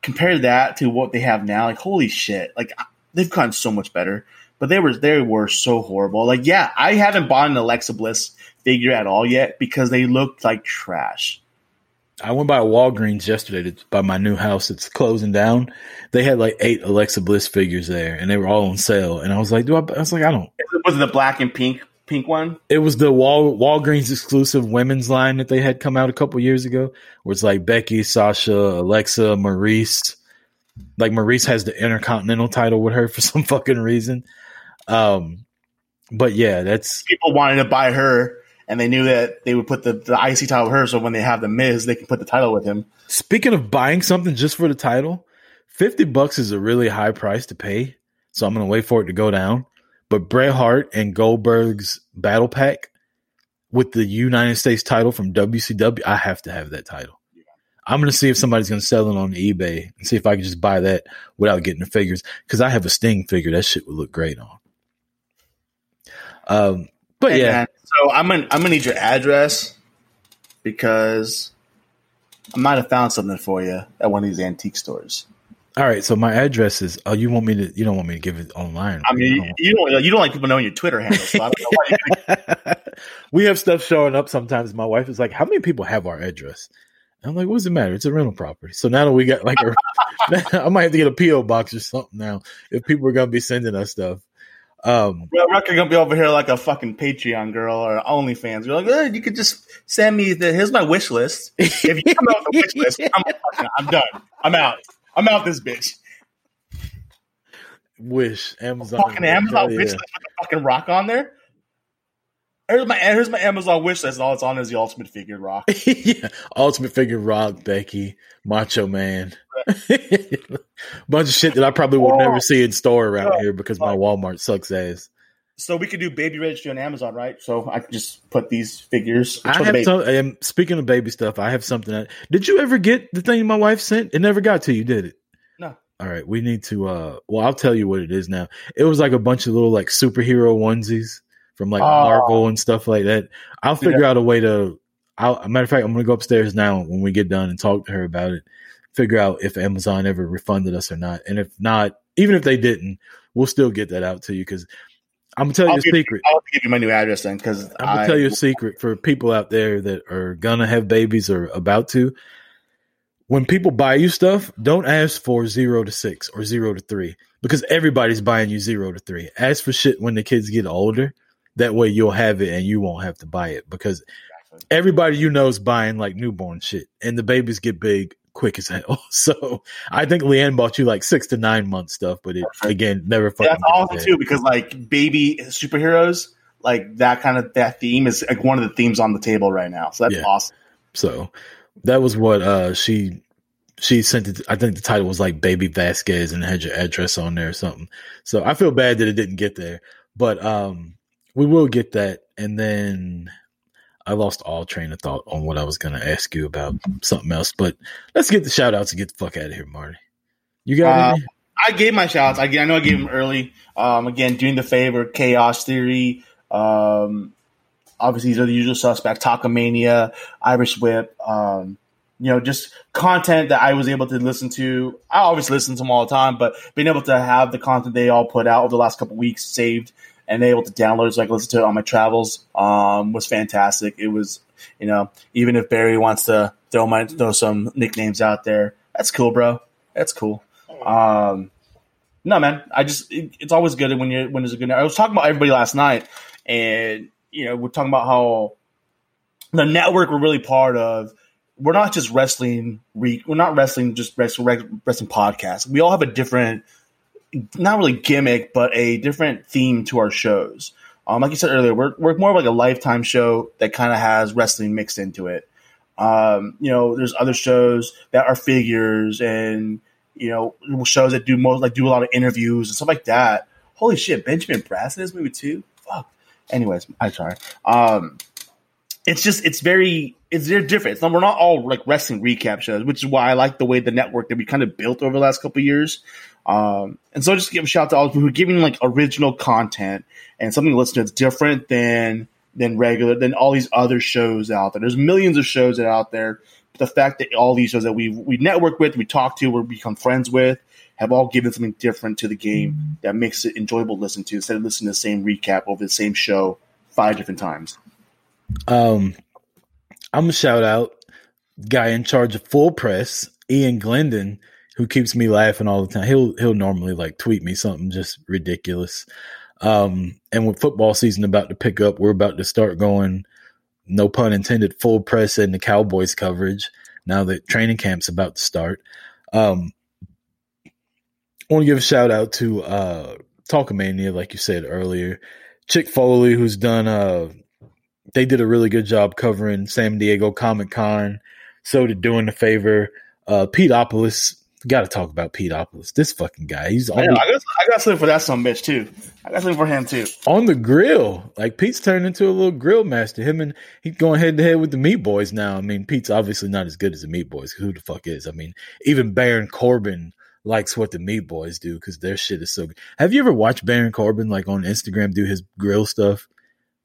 B: compare that to what they have now, like holy shit, like they've gotten so much better. But they were they were so horrible. Like, yeah, I haven't bought an Alexa Bliss figure at all yet because they looked like trash.
A: I went by Walgreens yesterday to buy my new house. It's closing down. They had like eight Alexa Bliss figures there, and they were all on sale. And I was like, "Do I?" I was like, "I don't."
B: Was it the black and pink pink one?
A: It was the Wal Walgreens exclusive women's line that they had come out a couple years ago, where it's like Becky, Sasha, Alexa, Maryse. Like Maryse has the Intercontinental title with her for <laughs> some fucking reason. Um, but yeah, that's
B: People wanted to buy her, and they knew that they would put the, the IC title with her, so when they have the Miz, they can put the title with him.
A: Speaking of buying something just for the title, 50 bucks is a really high price to pay. So I'm going to wait for it to go down. But Bret Hart and Goldberg's battle pack with the United States title from WCW, I have to have that title. I'm going to see if somebody's going to sell it on eBay and see if I can just buy that without getting the figures because I have a Sting figure. That shit would look great on. Um, but
B: And
A: yeah,
B: then- so I'm gonna I'm gonna need your address because I might have found something for you at one of these antique stores.
A: all right. So my address is. Oh, you want me to? You don't want me to give it online?
B: I mean,
A: don't-
B: you don't you don't like people knowing your Twitter handle, so I don't know why. <laughs> <laughs>
A: We have stuff showing up sometimes. My wife is like, "How many people have our address?" I'm like, "What does it matter? It's a rental property." So now that we got like, a, <laughs> I might have to get a PO box or something now if people are gonna be sending us stuff. Um,
B: well, Rucker gonna be over here like a fucking Patreon girl or OnlyFans. You're like, eh, you could just send me the here's my wish list. If you come out with a wish list, <laughs> I'm, fucking- I'm done. I'm out. I'm out this bitch.
A: wish Amazon,
B: Fucking Amazon wish list with a fucking rock on there. Here's my here's my Amazon wish list. and All it's on is the ultimate figure rock. <laughs>
A: yeah, Ultimate Figure, Rock, Becky, Macho Man, <laughs> bunch of shit that I probably will never see in store around here because my Walmart sucks ass.
B: So we could do baby registry on Amazon, right? So I could just put these figures.
A: I have some. And speaking of baby stuff, I have something. That, did you ever get the thing my wife sent? It never got to you, did it?
B: No.
A: All right, we need to. uh Well, I'll tell you what it is now. It was like a bunch of little like superhero onesies from like
B: Oh.
A: Marvel and stuff like that. I'll figure out a way to. I'll, a matter of fact, I'm gonna go upstairs now when we get done and talk to her about it. Figure out if Amazon ever refunded us or not, and if not, even if they didn't, we'll still get that out to you because I'm gonna tell you
B: I'll
A: a
B: give,
A: secret.
B: I'll give you my new address then, because
A: I'm gonna tell you a secret for people out there that are gonna have babies or about to. When people buy you stuff, don't ask for zero to six or zero to three because everybody's buying you zero to three. Ask for shit when the kids get older. That way you'll have it and you won't have to buy it because everybody you know is buying like newborn shit and the babies get big quick as <laughs> hell. So I think Leanne bought you like six to nine month stuff, but it again never fucking.
B: Yeah, that's awesome too because like baby superheroes, like that kind of that theme is like one of the themes on the table right now. So that's
A: Yeah.
B: awesome.
A: So that was what uh she she sent it. I think the title was like Baby Vasquez and it had your address on there or something. So I feel bad that it didn't get there, but um we will get that. And then I lost all train of thought on what I was going to ask you about something else. But let's get the shout outs and get the fuck out of here, Marty. You got
B: Uh? I gave my shots. I, I know I gave them early. Um, again, doing the favor, Chaos Theory. Um, obviously, these are the usual suspects: Takamania, Irish Whip. Um, you know, just content that I was able to listen to. I always listen to them all the time, but being able to have the content they all put out over the last couple weeks saved and able to download it so I can listen to it on my travels um, was fantastic. It was, you know, even if Barry wants to throw my throw some nicknames out there, that's cool, bro. That's cool. Um, no, man, I just it, it's always good when you when there's a good. I was talking about everybody last night, and you know we're talking about how the network we're really part of. We're not just wrestling. Re, we're not wrestling just wrestling, wrestling podcast. We all have a different, not really gimmick, but a different theme to our shows. Um, like you said earlier, we're we're more like a lifetime show that kind of has wrestling mixed into it. Um, you know, there's other shows that are figures and you know shows that do most like do a lot of interviews and stuff like that. Holy shit, Benjamin Bratt in this movie too. Fuck. Anyways, I'm sorry. Um, it's just it's very it's very different. It's not, we're not all like wrestling recap shows, which is why I like the way the network that we kind of built over the last couple years. Um, and so just give a shout out to all of you who are giving like original content and something to listen to that's different than than regular than all these other shows out there. There's millions of shows that are out there. But the fact that all these shows that we we network with, we talk to, we become friends with, have all given something different to the game that makes it enjoyable to listen to instead of listening to the same recap over the same show five different times.
A: Um, I'm gonna shout out guy in charge of full press, Ian Glendon, who keeps me laughing all the time. He'll he'll normally like tweet me something just ridiculous. Um, and with football season about to pick up, we're about to start going, no pun intended, full press and the Cowboys coverage. Now that training camp's about to start, um, I want to give a shout out to uh, Talkamania, like you said earlier, Chick Foley, who's done uh they did a really good job covering San Diego Comic Con. So did doing the favor. Uh, Pete Opolis, got to talk about Pete Opolis. This fucking guy, he's
B: I,
A: on
B: I got I got something for that some bitch too. I got something for him too.
A: on the grill. Like Pete's turned into a little grill master. Him and he's going head to head with the Meat Boys now. I mean, Pete's obviously not as good as the Meat Boys. Who the fuck is? I mean, even Baron Corbin likes what the Meat Boys do because their shit is so good. Have you ever watched Baron Corbin like on Instagram do his grill stuff?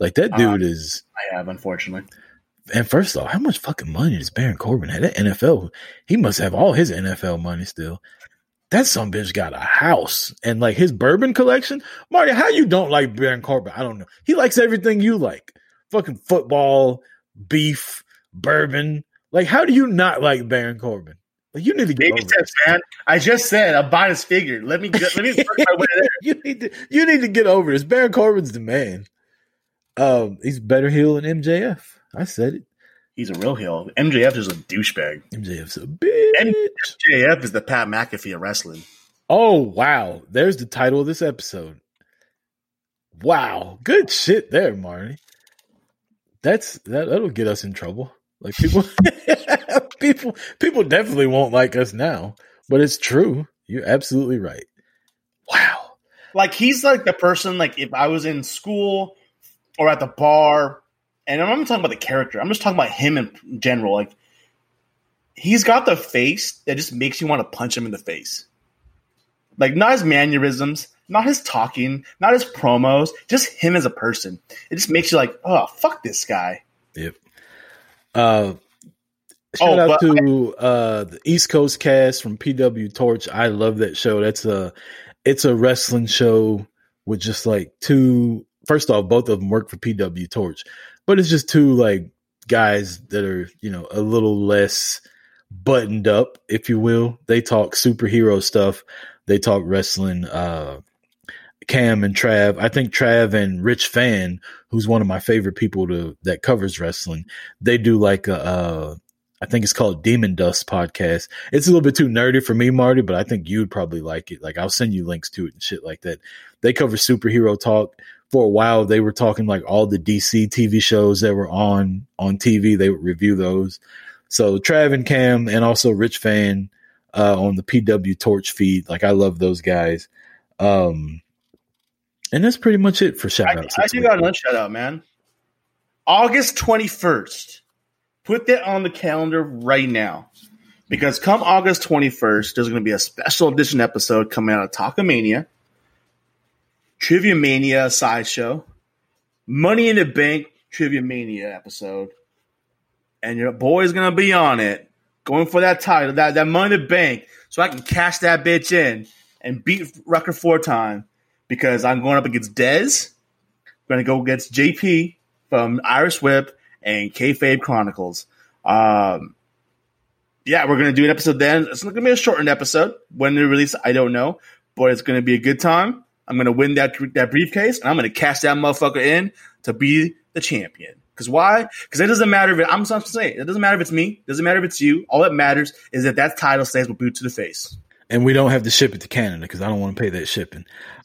A: Like that dude
B: Uh,
A: is.
B: I have, unfortunately.
A: And first of all, how much fucking money does Baron Corbin have? That NFL, he must have all his NFL money still. That some bitch got a house and like his bourbon collection. Marty, how you don't like Baron Corbin? I don't know. He likes everything you like. Fucking football, beef, bourbon. Like, how do you not like Baron Corbin? Like, you need to get
B: Baby
A: over
B: steps,
A: this.
B: man. I just said buying his figure. Let me get, let me work my way there. <laughs>
A: you need to you need to get over this. Baron Corbin's the man. Um, he's better heel than MJF. I said it.
B: He's a real heel. MJF is a douchebag.
A: MJF's a bitch.
B: MJF is the Pat McAfee of wrestling.
A: Oh wow, there's the title of this episode. Wow, good shit there, Marty. That's that. That'll get us in trouble. Like people, <laughs> people, people definitely won't like us now. But it's true. You're absolutely right. Wow.
B: Like he's like the person. Like if I was in school or at the bar, and I'm not talking about the character. I'm just talking about him in general. Like he's got the face that just makes you want to punch him in the face. Like not his mannerisms, not his talking, not his promos, just him as a person. It just makes you like, oh fuck this guy.
A: Yep. Uh, shout
B: Oh,
A: out to uh the East Coast cast from PW Torch. I love that show. That's a it's a wrestling show with just like two. First off, both of them work for PW Torch, but it's just two like guys that are you know a little less buttoned up, if you will. They talk superhero stuff. They talk wrestling. Uh, Cam and Trav. I think Trav and Rich Fan, who's one of my favorite people to that covers wrestling, they do like a, uh, I think it's called Demon Dust podcast. It's a little bit too nerdy for me, Marty, but I think you'd probably like it. Like I'll send you links to it and shit like that. They cover superhero talk. For a while, they were talking like all the DC TV shows that were on on TV. They would review those. So Trav and Cam, and also Rich Fan uh, on the PW Torch feed. Like I love those guys. Um, and that's pretty much it for shout outs.
B: I, I do got another shout out, man. August 21st. Put that on the calendar right now. Because come August 21st, there's going to be a special edition episode coming out of Takamania, Trivia Mania sideshow, Money in the Bank Trivia Mania episode. And your boy's going to be on it, going for that title, that, that Money in the Bank, so I can cash that bitch in and beat Rucker four time because I'm going up against Dez. I'm to go against JP from Irish Whip and Kayfabe Chronicles. Um, yeah, we're to do an episode then. It's to be a shortened episode. When they release, I don't know, but it's to be a good time. I'm going to win that that briefcase, and I'm going to cash that motherfucker in to be the champion. Because why? Because it doesn't matter if it, I'm saying it doesn't matter if it's me. It doesn't matter if it's you. All that matters is that that title stays with boot to the face
A: and we don't have to ship it to Canada because I don't want to pay that shipping.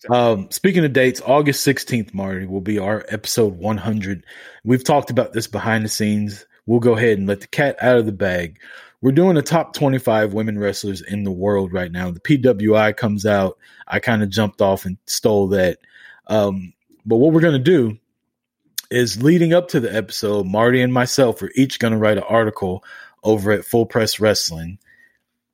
A: Um, speaking of dates, August 16th, Marty, will be our episode 100. We've talked about this behind the scenes. We'll go ahead and let the cat out of the bag. We're doing the top 25 women wrestlers in the world right now. The PWI comes out. I kind of jumped off and stole that. Um, but what we're going to do is leading up to the episode, Marty and myself are each going to write an article over at Full Press Wrestling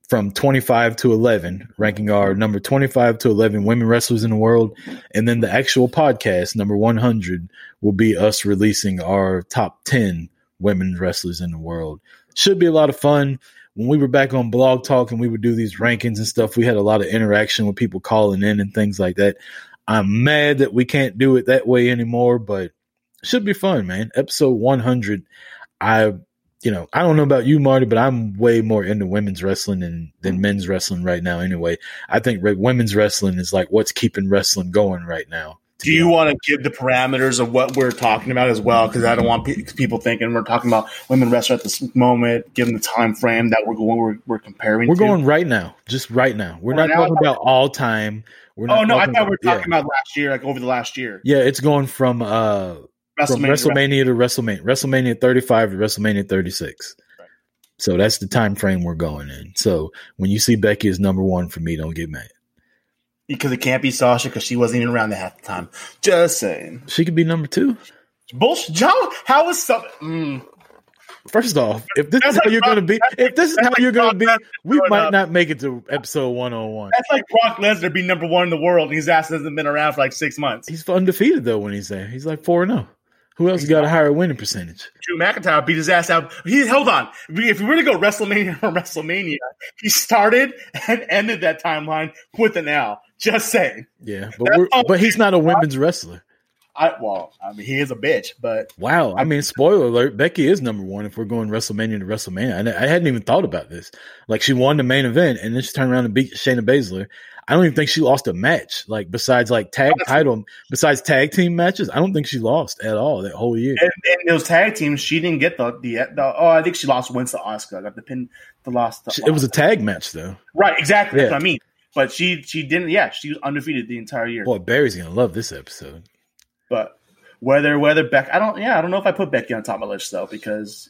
A: from 25 to 11, ranking our number 25 to 11 women wrestlers in the world. And then the actual podcast, number 100, will be us releasing our top 10 women wrestlers in the world. Should be a lot of fun. When we were back on Blog Talk and we would do these rankings and stuff, we had a lot of interaction with people calling in and things like that. I'm mad that we can't do it that way anymore, but should be fun, man. Episode 100. I you know, I don't know about you, Marty, but I'm way more into women's wrestling than, than men's wrestling right now. Anyway, I think women's wrestling is like what's keeping wrestling going right now.
B: Do you want to give the parameters of what we're talking about as well? Because I don't want pe- people thinking we're talking about women wrestling at this moment. given the time frame that we're going. We're, we're comparing.
A: We're
B: to.
A: going right now, just right now. We're right not now, talking about all time.
B: We're oh no, I thought about, we were talking yeah. about last year, like over the last year.
A: Yeah, it's going from uh WrestleMania, from WrestleMania to WrestleMania, WrestleMania 35 to WrestleMania 36. Right. So that's the time frame we're going in. So when you see Becky as number one for me, don't get mad.
B: Because it can't be Sasha because she wasn't even around at half the time. Just saying.
A: She could be number two.
B: Bullshit. How, how is something? Mm.
A: First off, if this that's is like how you're going to be, if this is how like you're going to be, we might up. not make it to episode 101.
B: That's like Brock Lesnar be number one in the world, and his ass hasn't been around for like six months.
A: He's undefeated though when he's there. He's like four and zero. Oh. Who else got a higher winning percentage?
B: Drew McIntyre beat his ass out. He hold on. If we were to go WrestleMania <laughs> for WrestleMania, he started and ended that timeline with an L. Just saying.
A: Yeah, but but he's not a women's wrestler.
B: I well, I mean, he is a bitch, but
A: wow. I mean, spoiler alert: Becky is number one if we're going WrestleMania to WrestleMania. I, I hadn't even thought about this. Like, she won the main event, and then she turned around and beat Shayna Baszler. I don't even think she lost a match. Like, besides like tag title, besides tag team matches, I don't think she lost at all that whole year.
B: And, and those tag teams, she didn't get the, the the. oh, I think she lost once to Asuka. Got the pin, the lost.
A: To it was a tag match though.
B: Right, exactly. Yeah. That's what I mean. But she she didn't. Yeah, she was undefeated the entire year.
A: Boy, Barry's gonna love this episode.
B: But whether whether Beck, I don't. Yeah, I don't know if I put Becky on top of my list though because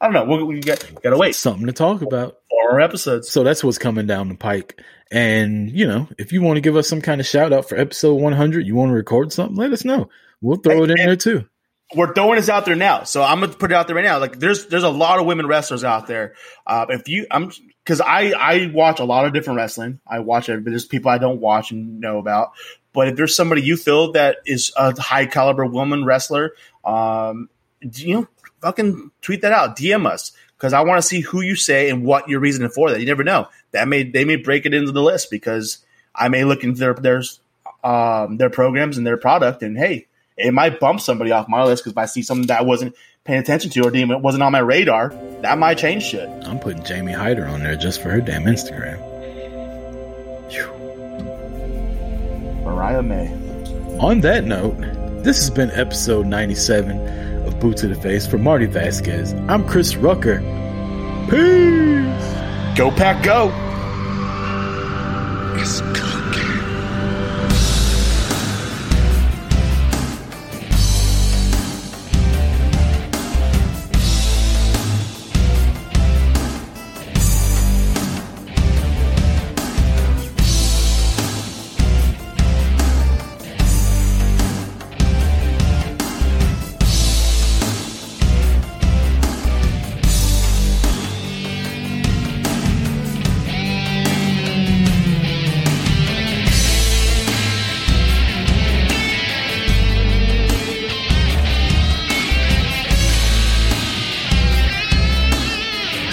B: I don't know. We, we get gotta wait.
A: Something to talk about.
B: Four episodes.
A: So that's what's coming down the pike. And you know, if you want to give us some kind of shout out for episode 100, you want to record something, let us know. We'll throw and, it in there too.
B: We're throwing this out there now, so I'm gonna put it out there right now. Like, there's there's a lot of women wrestlers out there. Uh, if you, I'm because I I watch a lot of different wrestling. I watch it, but there's people I don't watch and know about. But if there's somebody you feel that is a high caliber woman wrestler, um, you know, fucking tweet that out, DM us because I want to see who you say and what your reasoning for that. You never know. That may they may break it into the list because I may look into their there's um, their programs and their product. And hey, it might bump somebody off my list because if I see something that wasn't paying attention to or it wasn't on my radar, that might change shit.
A: I'm putting Jamie Hayter on there just for her damn Instagram.
B: Mariah May.
A: On that note, this has been episode 97 of Boot to the Face for Marty Vasquez. I'm Chris Rucker. Peace!
B: Go Pack Go!
C: It's